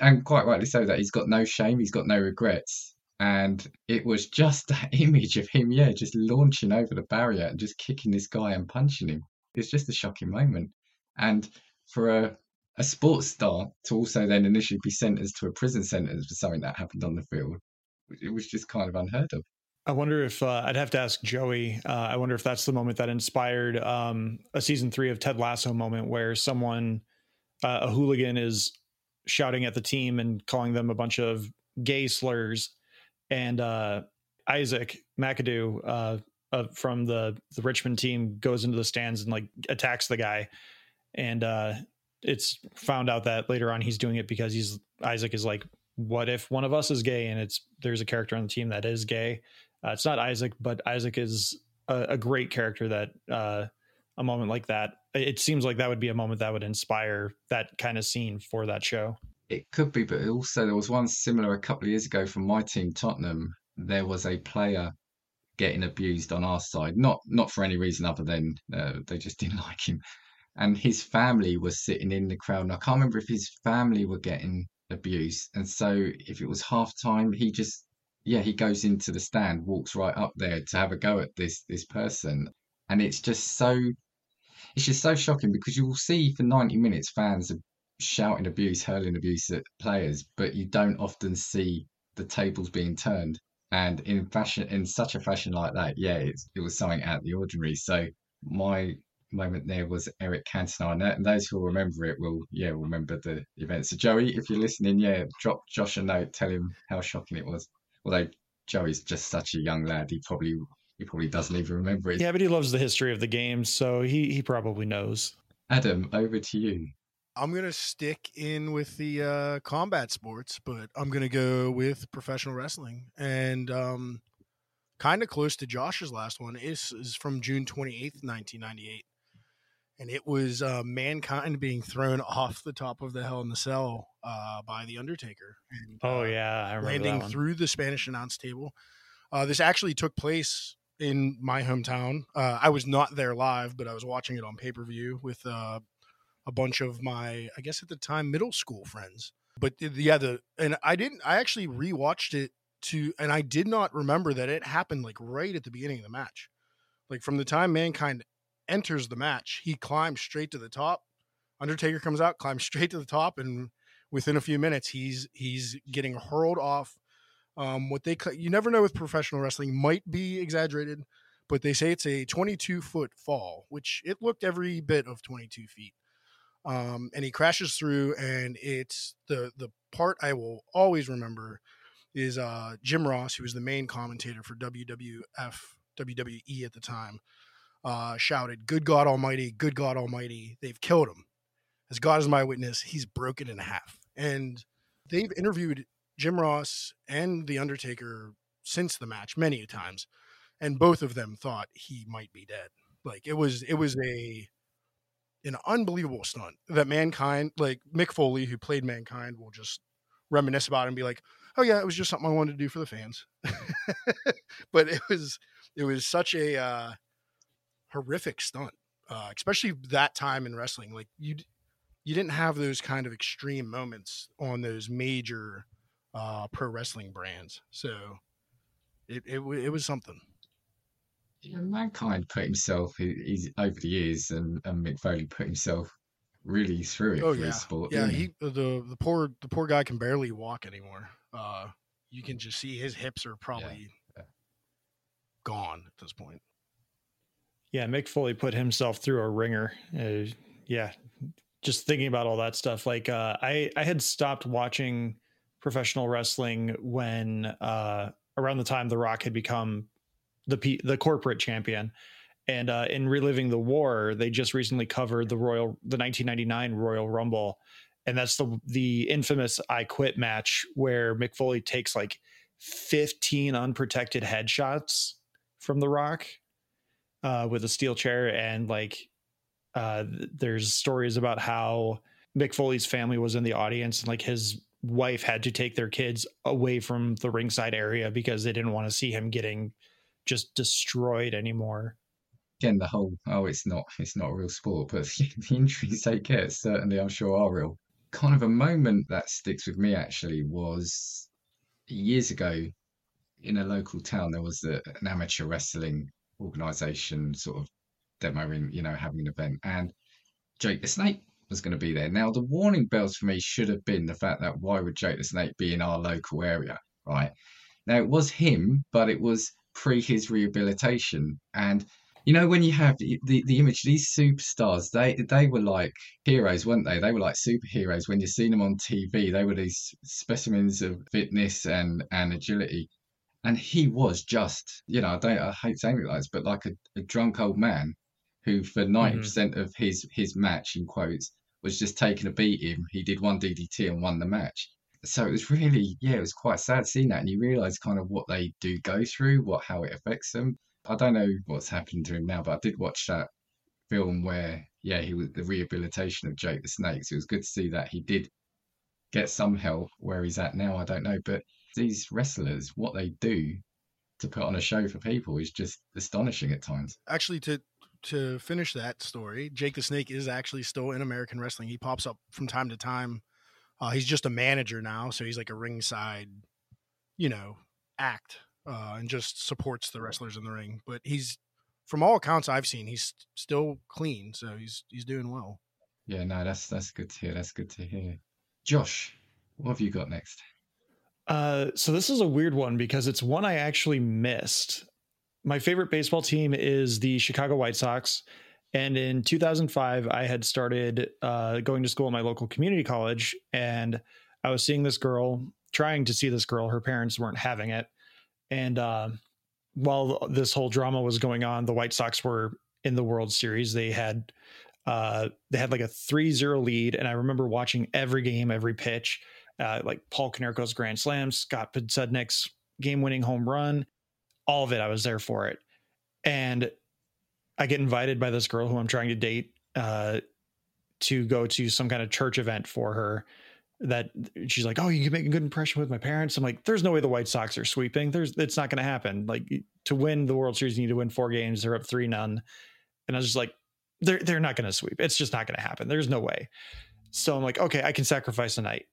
and quite rightly so that he's got no shame, he's got no regrets. And it was just that image of him, yeah, just launching over the barrier and just kicking this guy and punching him. It's just a shocking moment. And for a, a sports star to also then initially be sentenced to a prison sentence for something that happened on the field, it was just kind of unheard of. I wonder if uh, I'd have to ask Joey. Uh, I wonder if that's the moment that inspired um, a season three of Ted Lasso moment where someone, uh, a hooligan, is shouting at the team and calling them a bunch of gay slurs. And uh, Isaac McAdoo uh, from the the Richmond team goes into the stands and like attacks the guy. And uh, it's found out that later on he's doing it because he's Isaac is like, what if one of us is gay? And it's there's a character on the team that is gay. Uh, it's not Isaac, but Isaac is a, a great character that uh, a moment like that it seems like that would be a moment that would inspire that kind of scene for that show it could be but also there was one similar a couple of years ago from my team tottenham there was a player getting abused on our side not not for any reason other than uh, they just didn't like him and his family was sitting in the crowd and i can't remember if his family were getting abused and so if it was half time he just yeah he goes into the stand walks right up there to have a go at this this person and it's just so it's just so shocking because you will see for 90 minutes fans are shouting abuse, hurling abuse at players, but you don't often see the tables being turned. And in fashion, in such a fashion like that, yeah, it was something out of the ordinary. So my moment there was Eric Cantona, and those who remember it will, yeah, remember the event. So Joey, if you're listening, yeah, drop Josh a note, tell him how shocking it was. Although Joey's just such a young lad, he probably he probably doesn't even remember it. Yeah, but he loves the history of the game, so he he probably knows. Adam, over to you. I'm gonna stick in with the uh, combat sports, but I'm gonna go with professional wrestling, and um, kind of close to Josh's last one is is from June 28th, 1998, and it was uh, mankind being thrown off the top of the Hell in the Cell uh, by the Undertaker. And, oh uh, yeah, landing through the Spanish announce table. Uh, this actually took place in my hometown. Uh, I was not there live, but I was watching it on pay per view with uh, a bunch of my, I guess at the time, middle school friends. But yeah, the and I didn't. I actually rewatched it to, and I did not remember that it happened like right at the beginning of the match. Like from the time Mankind enters the match, he climbs straight to the top. Undertaker comes out, climbs straight to the top, and within a few minutes, he's he's getting hurled off. Um, what they you never know with professional wrestling might be exaggerated, but they say it's a 22 foot fall, which it looked every bit of 22 feet. Um, and he crashes through, and it's the the part I will always remember is uh, Jim Ross, who was the main commentator for WWF WWE at the time, uh, shouted, "Good God Almighty! Good God Almighty! They've killed him! As God is my witness, he's broken in half." And they've interviewed Jim Ross and The Undertaker since the match many times, and both of them thought he might be dead. Like it was, it was a an unbelievable stunt that mankind, like Mick Foley, who played mankind, will just reminisce about and be like, "Oh yeah, it was just something I wanted to do for the fans." but it was it was such a uh, horrific stunt, uh, especially that time in wrestling. Like you you didn't have those kind of extreme moments on those major uh, pro wrestling brands, so it it, it was something. Yeah, mankind put himself he's over the years, and, and Mick Foley put himself really through it oh, for yeah. his sport. Yeah, he, he the the poor the poor guy can barely walk anymore. Uh, you can just see his hips are probably yeah. Yeah. gone at this point. Yeah, Mick Foley put himself through a ringer. Uh, yeah, just thinking about all that stuff. Like uh, I I had stopped watching professional wrestling when uh, around the time The Rock had become the P- the corporate champion. And uh, in reliving the war, they just recently covered the Royal the 1999 Royal Rumble, and that's the the infamous I Quit match where Mick Foley takes like 15 unprotected headshots from The Rock uh, with a steel chair, and like uh, there's stories about how Mick Foley's family was in the audience and like his wife had to take their kids away from the ringside area because they didn't want to see him getting just destroyed anymore. Again, the whole oh, it's not it's not a real sport, but the injuries they get certainly, I'm sure, are real. Kind of a moment that sticks with me actually was years ago in a local town. There was a, an amateur wrestling organization sort of demoing, you know, having an event, and Jake the Snake was going to be there. Now, the warning bells for me should have been the fact that why would Jake the Snake be in our local area, right? Now, it was him, but it was pre his rehabilitation. And you know, when you have the, the, the image, these superstars, they they were like heroes, weren't they? They were like superheroes. When you seen them on TV, they were these specimens of fitness and, and agility. And he was just, you know, I don't, I hate saying it like this, but like a, a drunk old man who, for 90% mm-hmm. of his his match, in quotes, was just taking a beating. He did one DDT and won the match. So it was really yeah it was quite sad seeing that. And you realize kind of what they do go through what how it affects them. I don't know what's happened to him now but i did watch that film where yeah he was the rehabilitation of jake the snake. So it was good to see that he did get some help where he's at now. I don't know but these wrestlers what they do to put on a show for people is just astonishing at times actually to to finish that story jake the snake is actually still in american wrestling he pops up from time to time uh, he's just a manager now, so he's like a ringside, you know, act uh, and just supports the wrestlers in the ring. But he's, from all accounts I've seen, he's still clean, so he's he's doing well. Yeah, no, that's that's good to hear. That's good to hear. Josh, what have you got next? Uh, so this is a weird one because it's one I actually missed. My favorite baseball team is the Chicago White Sox, and in 2005, I had started uh, going to school at my local community college, and I was seeing this girl, trying to see this girl. Her parents weren't having it. And uh, while this whole drama was going on, the White Sox were in the World Series. They had uh, they had like a 3-0 lead, and I remember watching every game, every pitch, uh, like Paul Konerko's grand slam, Scott Podsednik's game-winning home run, all of it. I was there for it, and I get invited by this girl who I'm trying to date uh, to go to some kind of church event for her that she's like, "Oh, you can make a good impression with my parents." I'm like, "There's no way the White Sox are sweeping. There's it's not going to happen. Like to win the World Series, you need to win four games. They're up three none." And I was just like, "They're they're not going to sweep. It's just not going to happen. There's no way." So I'm like, "Okay, I can sacrifice a night."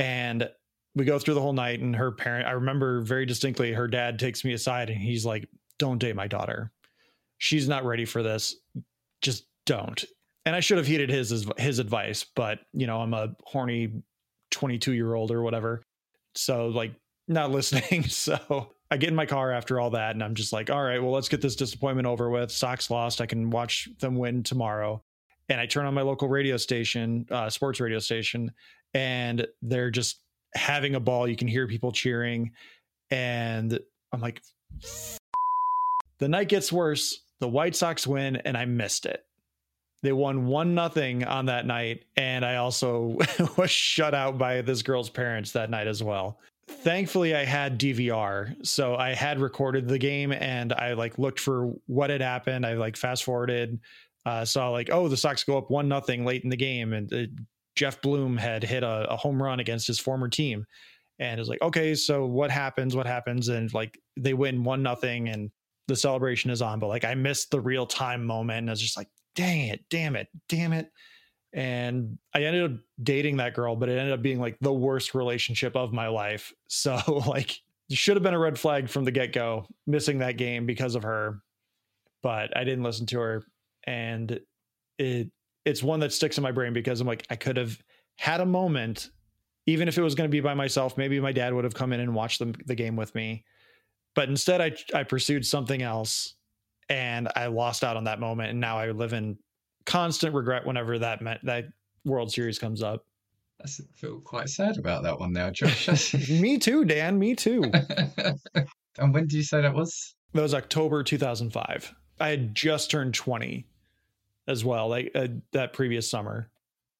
And we go through the whole night, and her parent, I remember very distinctly, her dad takes me aside and he's like, "Don't date my daughter. She's not ready for this. Just don't." And I should have heeded his his advice, but you know, I'm a horny 22 year old or whatever. So like not listening. So I get in my car after all that and I'm just like, all right, well, let's get this disappointment over with. Sox lost. I can watch them win tomorrow. And I turn on my local radio station, uh, sports radio station, and they're just having a ball. You can hear people cheering. And I'm like, the night gets worse. The White Sox win, and I missed it. They won one nothing on that night, and I also was shut out by this girl's parents that night as well. Thankfully, I had DVR, so I had recorded the game, and I like looked for what had happened. I like fast forwarded, uh, saw like oh the Sox go up one nothing late in the game, and uh, Geoff Blum had hit a, a home run against his former team, and it was like okay, so what happens? What happens? And like they win one nothing, and the celebration is on, but like I missed the real time moment. And I was just like, dang it, damn it, damn it. And I ended up dating that girl, but it ended up being like the worst relationship of my life. So, like, should have been a red flag from the get go, missing that game because of her. But I didn't listen to her. And it it's one that sticks in my brain because I'm like, I could have had a moment, even if it was going to be by myself. Maybe my dad would have come in and watched the, the game with me. But instead, I, I pursued something else and I lost out on that moment, and now I live in constant regret whenever that meant that World Series comes up. I feel quite sad about that one now, Josh. me too, Dan. Me too. and when did you say that was? That was October 2005. I had just turned 20 as well, like uh, that previous summer.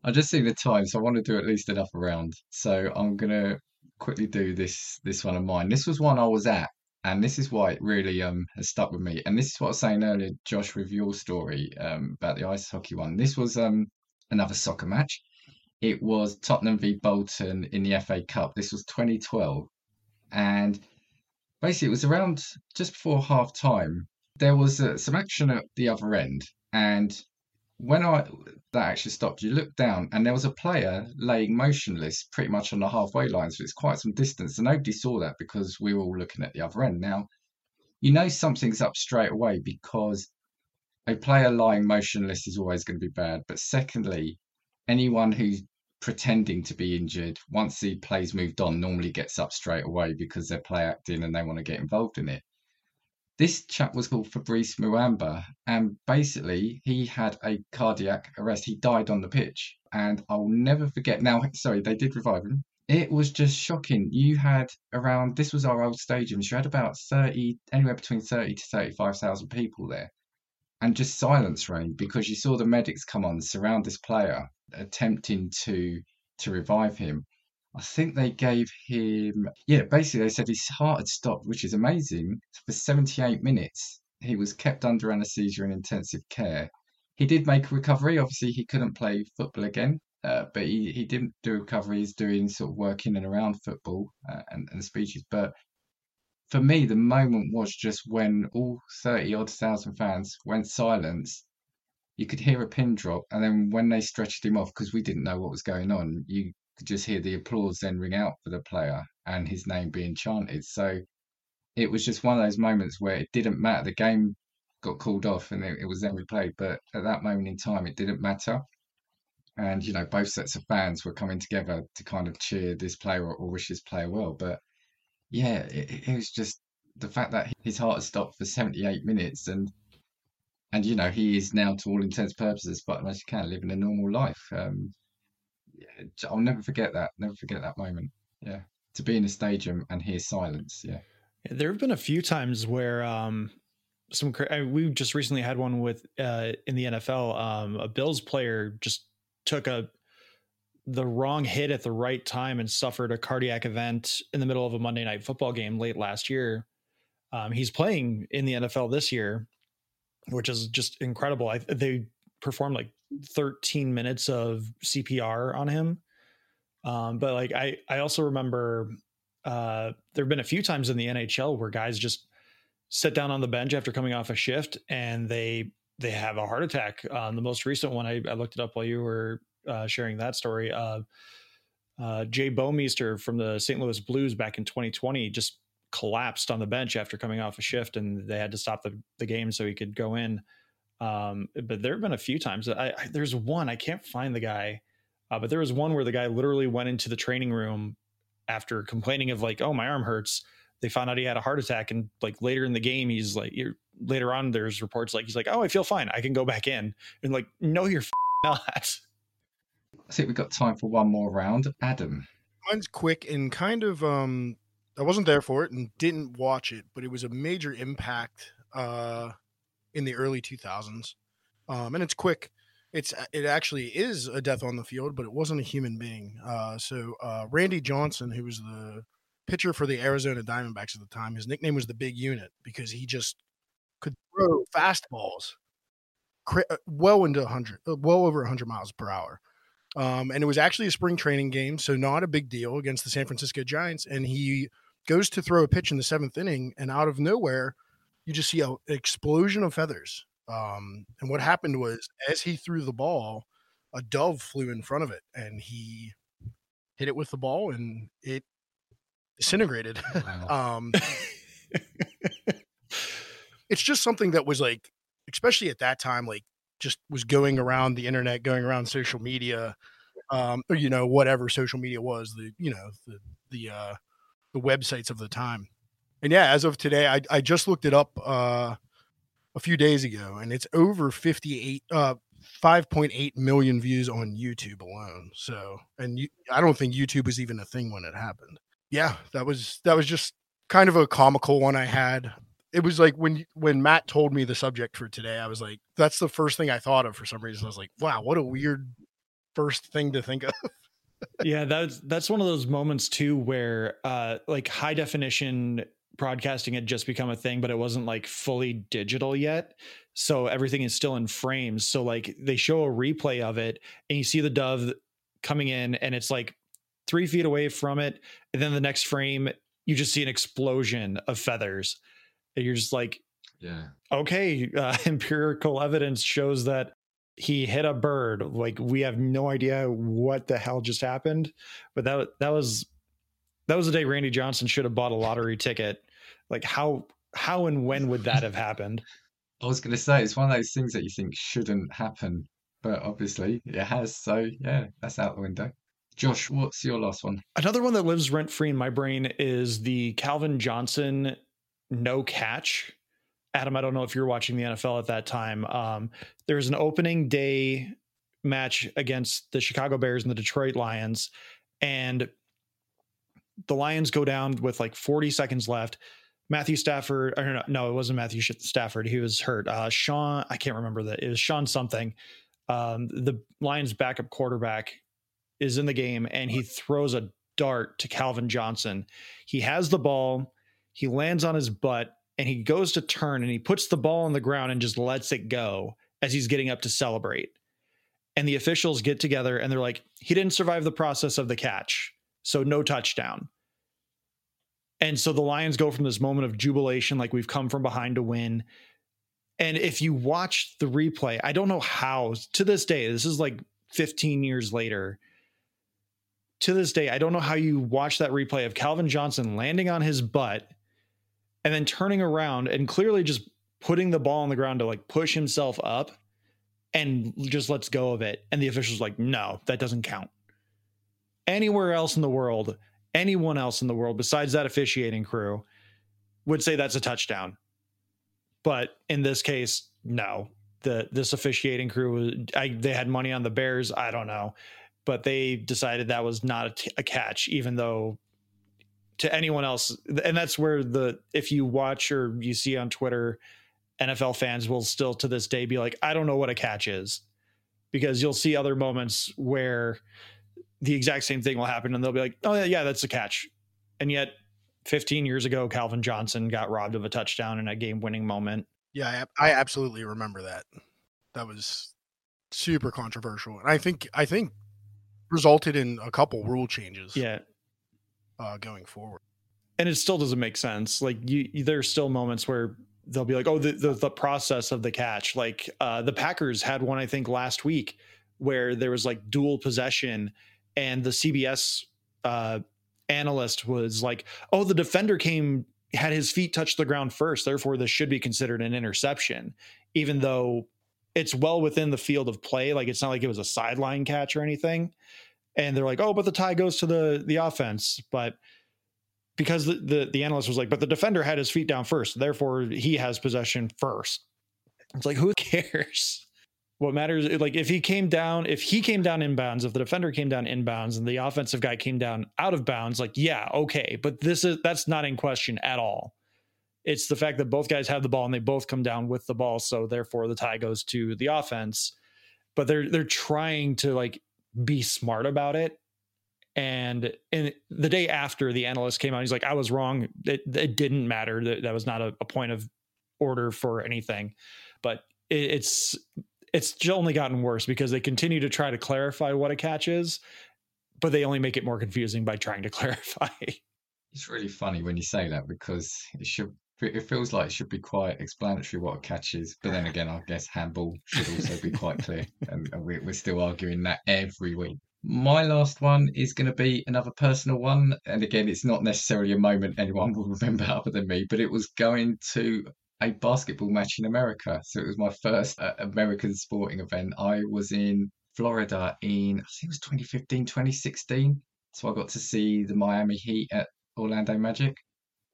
I just see the time, so I want to do at least enough around. So I'm gonna quickly do this this one of mine. This was one I was at and this is why it really um has stuck with me. And this is what I was saying earlier, Josh, with your story um about the ice hockey one. This was um another soccer match. It was Tottenham v Bolton in the FA Cup. This was 2012, and basically it was around just before half time. There was uh, some action at the other end, and when I that actually stopped, you looked down and there was a player laying motionless pretty much on the halfway line. So it's quite some distance. And nobody saw that because we were all looking at the other end. Now, you know something's up straight away because a player lying motionless is always going to be bad. But secondly, anyone who's pretending to be injured, once the play's moved on, normally gets up straight away because they're play acting and they want to get involved in it. This chap was called Fabrice Muamba, and basically he had a cardiac arrest. He died on the pitch, and I'll never forget. Now, sorry, they did revive him. It was just shocking. You had around this was our old stadium. You had about thirty, anywhere between thirty to thirty-five thousand people there, and just silence reigned because you saw the medics come on, surround this player, attempting to to revive him. I think they gave him, yeah, basically they said his heart had stopped, which is amazing. For 78 minutes, he was kept under anaesthesia in intensive care. He did make a recovery. Obviously, he couldn't play football again, uh, but he, he didn't do recovery. He's doing sort of work in and around football uh, and, and speeches. But for me, the moment was just when all 30 odd thousand fans went silent. You could hear a pin drop, and then when they stretched him off, because we didn't know what was going on, you could just hear the applause then ring out for the player and his name being chanted. So it was just one of those moments where it didn't matter. The game got called off and it, it was then replayed, but at that moment in time, it didn't matter. And you know, both sets of fans were coming together to kind of cheer this player or, or wish this player well. But yeah, it, it was just the fact that his heart had stopped for 78 minutes and and you know he is now to all intents purposes but as you can living a normal life um, I'll never forget that. Never forget that moment. Yeah, to be in a stadium and hear silence. Yeah. there have been a few times where um, some I mean, we just recently had one with uh, in the NFL. Um, a Bills player just took a the wrong hit at the right time and suffered a cardiac event in the middle of a Monday night football game late last year. Um, he's playing in the NFL this year, which is just incredible. I, they performed like 13 minutes of CPR on him. Um, but like I, I also remember uh, there have been a few times in the NHL where guys just sit down on the bench after coming off a shift and they they have a heart attack. Um, the most recent one I, I, looked it up while you were uh, sharing that story. Uh, uh, Jay Bouwmeester from the St. Louis Blues back in 2020 just collapsed on the bench after coming off a shift, and they had to stop the, the game so he could go in. Um, but there have been a few times. I, I, there's one I can't find the guy, uh, but there was one where the guy literally went into the training room after complaining of like, "Oh, my arm hurts." They found out he had a heart attack, and like later in the game, he's like, you're later on, there's reports like he's like, "Oh, I feel fine. I can go back in." And like, no, you're not. I think we've got time for one more round. Adam. Mine's quick and kind of um I wasn't there for it and didn't watch it, but it was a major impact uh in the early 2000s. Um and it's quick. It's it actually is a death on the field, but it wasn't a human being. Uh so uh Randy Johnson, who was the pitcher for the Arizona Diamondbacks at the time, his nickname was the big unit because he just could throw fastballs uh, well into 100 uh, well over 100 miles per hour um, and it was actually a spring training game, so not a big deal against the San Francisco Giants. And he goes to throw a pitch in the seventh inning, and out of nowhere, you just see a, an explosion of feathers. Um, and what happened was, as he threw the ball, a dove flew in front of it, and he hit it with the ball, and it disintegrated. Wow. um, it's just something that was like, especially at that time, like just was going around the internet, going around social media, um, or you know whatever social media was, the you know the the uh, the websites of the time. And yeah, as of today, I I just looked it up uh, a few days ago, and it's over fifty eight. Uh, 5.8 million views on YouTube alone. So, and you, I don't think YouTube was even a thing when it happened. Yeah, that was that was just kind of a comical one I had it was like when when Matt told me the subject for today, I was like, that's the first thing I thought of for some reason. I was like, wow, what a weird first thing to think of. yeah, that's that's one of those moments too where uh like high definition broadcasting had just become a thing, but it wasn't like fully digital yet. So everything is still in frames. So like they show a replay of it and you see the dove coming in and it's like three feet away from it. And then the next frame, you just see an explosion of feathers you're just like, yeah, okay, uh, empirical evidence shows that he hit a bird. Like we have no idea what the hell just happened, but that that was that was the day Randy Johnson should have bought a lottery ticket. Like how how and when would that have happened? I was going to say it's one of those things that you think shouldn't happen, but obviously it has. So yeah, that's out the window. Josh, what's your last one? Another one that lives rent free in my brain is the Calvin Johnson no catch. Adam, I don't know if you're watching the NFL at that time. Um, there was an opening day match against the Chicago Bears and the Detroit Lions, and the Lions go down with like 40 seconds left. Matthew Stafford, or no, no, it wasn't Matthew Stafford. He was hurt. Uh, Sean, I can't remember that. It was Sean something. Um, the Lions' backup quarterback is in the game, and he throws a dart to Calvin Johnson. He has the ball he lands on his butt and he goes to turn and he puts the ball on the ground and just lets it go as he's getting up to celebrate. And the officials get together and they're like, he didn't survive the process of the catch. So no touchdown. And so the Lions go from this moment of jubilation, like we've come from behind to win. And if you watch the replay, I don't know how to this day, this is like 15 years later. To this day, I don't know how you watch that replay of Calvin Johnson landing on his butt and then turning around and clearly just putting the ball on the ground to like push himself up and just lets go of it. And the official's like, no, that doesn't count. Anywhere else in the world, anyone else in the world besides that officiating crew would say that's a touchdown. But in this case, no. The this officiating crew, I, they had money on the Bears. I don't know, but they decided that was not a, t- a catch, even though to anyone else and that's where the if you watch or you see on twitter nfl fans will still to this day be like i don't know what a catch is because you'll see other moments where the exact same thing will happen and they'll be like oh yeah, yeah that's a catch and yet 15 years ago calvin johnson got robbed of a touchdown in a game winning moment yeah I, I absolutely remember that that was super controversial and i think i think resulted in a couple rule changes. Yeah. Uh, going forward, and it still doesn't make sense. Like you, there's still moments where they'll be like, "Oh, the the, the process of the catch." Like uh, the Packers had one, I think, last week where there was like dual possession, and the CBS uh, analyst was like, "Oh, the defender came had his feet touch the ground first, therefore this should be considered an interception," even though it's well within the field of play. Like it's not like it was a sideline catch or anything. And they're like, "Oh, but the tie goes to the the offense," but because the, the, the analyst was like, but the defender had his feet down first, therefore he has possession first. It's like, who cares? What matters, like if he came down, if he came down inbounds, if the defender came down inbounds and the offensive guy came down out of bounds, like, yeah, okay. But this is that's not in question at all. It's the fact that both guys have the ball and they both come down with the ball. So therefore the tie goes to the offense. But they're they're trying to like be smart about it and in the day after the analyst came out, he's like, I was wrong. It, it didn't matter. That, that was not a, a, point of order for anything. But it, it's it's only gotten worse because they continue to try to clarify what a catch is, but they only make it more confusing by trying to clarify. It's really funny when you say that because it should it feels like it should be quite explanatory what a catch is. But then again, I guess handball should also be quite clear. And we're still arguing that every week. My last one is going to be another personal one. And again, it's not necessarily a moment anyone will remember other than me, but it was going to a basketball match in America. So it was my first uh, American sporting event. I was in Florida in, I think it was 2015, 2016. So I got to see the Miami Heat at Orlando Magic.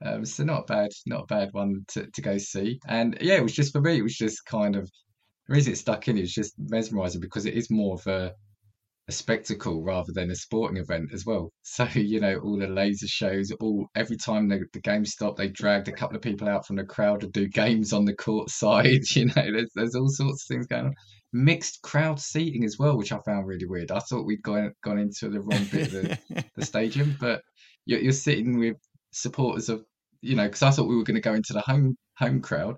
Um, so not a bad, not a bad one to, to go see. And yeah, it was just for me, it was just kind of, the reason it stuck in is just mesmerizing because it is more of a, a spectacle rather than a sporting event as well. So you know, all the laser shows, all every time the, the game stopped, they dragged a couple of people out from the crowd to do games on the court side. You know, there's there's all sorts of things going on. Mixed crowd seating as well, which I found really weird. I thought we'd gone gone into the wrong bit of the, the stadium, but you're, you're sitting with supporters of you know, because I thought we were going to go into the home home crowd,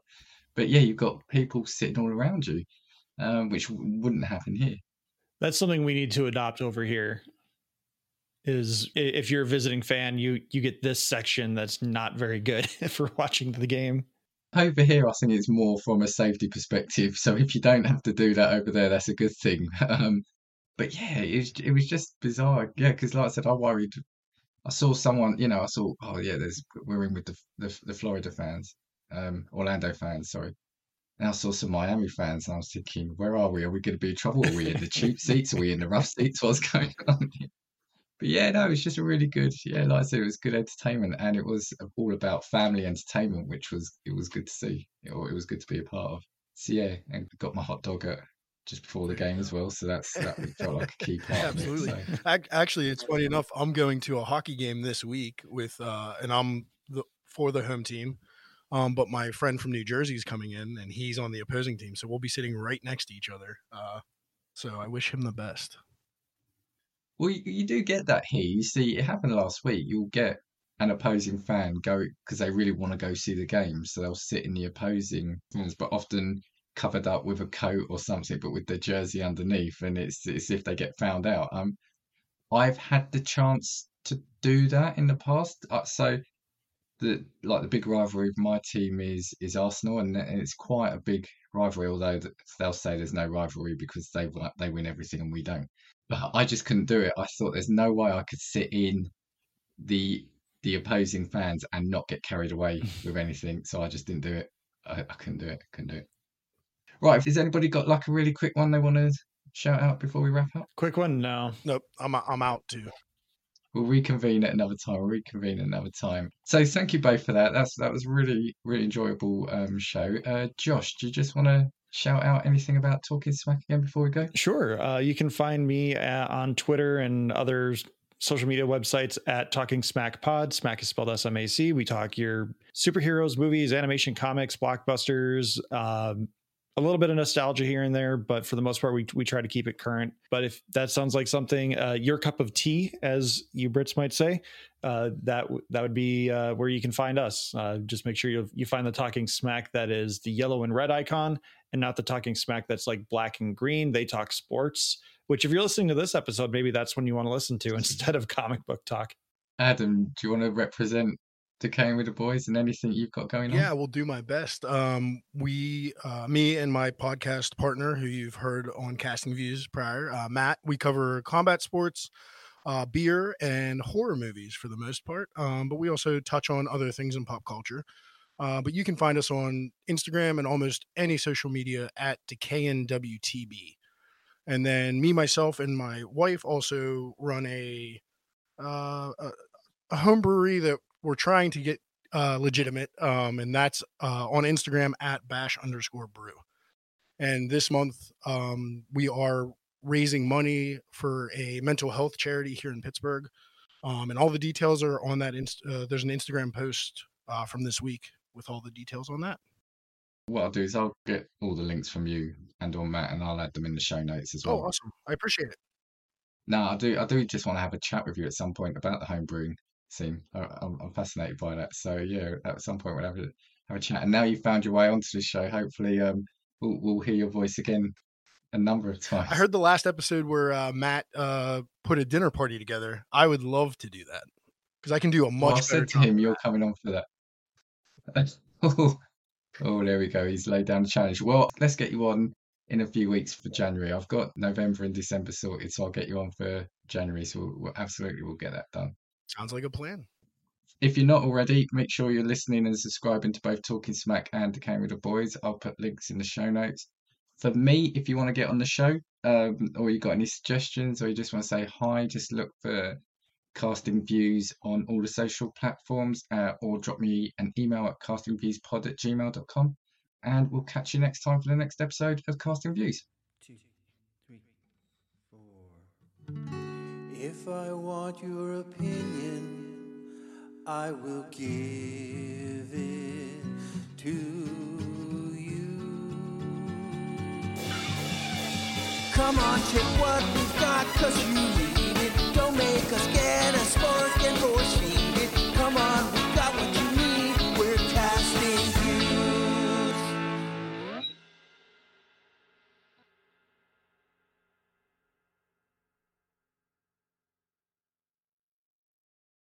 but yeah, you've got people sitting all around you, um, which wouldn't happen here. That's something we need to adopt over here. Is if you're a visiting fan, you you get this section that's not very good for watching the game. Over here, I think it's more from a safety perspective. So if you don't have to do that over there, that's a good thing. Um, but yeah, it was, it was just bizarre. Yeah, because like I said, I worried. I saw someone, you know, I saw, oh yeah, there's we're in with the the, the Florida fans, um, Orlando fans, sorry. And I saw some Miami fans, and I was thinking, where are we? Are we going to be in trouble? Are we in the cheap seats? Are we in the rough seats? What's going on? But yeah, no, it was just a really good, yeah, like I said, it was good entertainment, and it was all about family entertainment, which was it was good to see, or it was good to be a part of. So yeah, and got my hot dog at just before the game as well. So that's that felt like a key part. Absolutely. It, so. Actually, it's funny enough. I'm going to a hockey game this week with, uh, and I'm the for the home team. Um, but my friend from New Jersey is coming in, and he's on the opposing team, so we'll be sitting right next to each other. Uh, so I wish him the best. Well, you, you do get that here. You see, it happened last week. You'll get an opposing fan go because they really want to go see the game, so they'll sit in the opposing ones, but often covered up with a coat or something, but with the jersey underneath, and it's it's if they get found out. Um, I've had the chance to do that in the past, uh, so the like the big rivalry of my team is is Arsenal, and it's quite a big rivalry. Although they'll say there's no rivalry because they they win everything and we don't. But I just couldn't do it. I thought there's no way I could sit in the the opposing fans and not get carried away with anything. So I just didn't do it. I, I couldn't do it. I couldn't do it. Right. Has anybody got like a really quick one they want to shout out before we wrap up? Quick one? No. Nope. I'm I'm out too. We'll reconvene at another time. We'll reconvene at another time. So thank you both for that. That's that was really really enjoyable um, show. Uh, Josh, do you just want to shout out anything about TalkingSMAC again before we go? Sure. Uh, you can find me uh, on Twitter and other social media websites at Talking Smack Pod. Smack is spelled S M A C. We talk your superheroes, movies, animation, comics, blockbusters, um, a little bit of nostalgia here and there, but for the most part, we, we try to keep it current. But if that sounds like something, uh, your cup of tea, as you Brits might say, uh, that that would be uh, where you can find us. Uh, just make sure you you find the TalkingSMAC that is the yellow and red icon, and not the Talking Smack that's like black and green. They talk sports. which if you're listening to this episode, maybe that's when you want to listen to instead of comic book talk. Adam, do you want to represent Decayin with the Boys and anything you've got going on? Yeah, we'll do my best. Um, we, uh, me and my podcast partner, who you've heard on Casting Views prior, uh, Matt, we cover combat sports, uh, beer, and horror movies for the most part. Um, but we also touch on other things in pop culture. Uh, but you can find us on Instagram and almost any social media at Decayin WTB. And then me, myself, and my wife also run a uh, a, a home brewery that we're trying to get uh, legitimate, um, and that's uh, on Instagram at bash underscore brew. And this month, um, we are raising money for a mental health charity here in Pittsburgh. Um, and all the details are on that. Inst- uh, there's an Instagram post uh, from this week with all the details on that. What I'll do is I'll get all the links from you and on Matt, and I'll add them in the show notes as oh, well. Oh, awesome! I appreciate it. No, I do. I do just want to have a chat with you at some point about the home brewing scene. I'm, I'm fascinated by that. So yeah, at some point we'll have a have a chat. And now you've found your way onto the show. Hopefully, um, we'll we'll hear your voice again a number of times. I heard the last episode where uh, Matt uh, put a dinner party together. I would love to do that because I can do a much. Well, I said to him, "You're coming on for that." oh, there we go. He's laid down the challenge. Well, let's get you on in a few weeks for January. I've got November and December sorted, so I'll get you on for January. So we'll, we'll absolutely we'll get that done. Sounds like a plan. If you're not already, make sure you're listening and subscribing to both TalkingSMAC and the with the Boys. I'll put links in the show notes. For me, if you want to get on the show, um, or you got any suggestions, or you just want to say hi, just look for casting views on all the social platforms, uh, or drop me an email at castingviewspod at gmail.com. And we'll catch you next time for the next episode of Casting Views. Two, three, four. If I want your opinion, I will give it to you. Come on, check what we've got, cause you need it. Don't make us get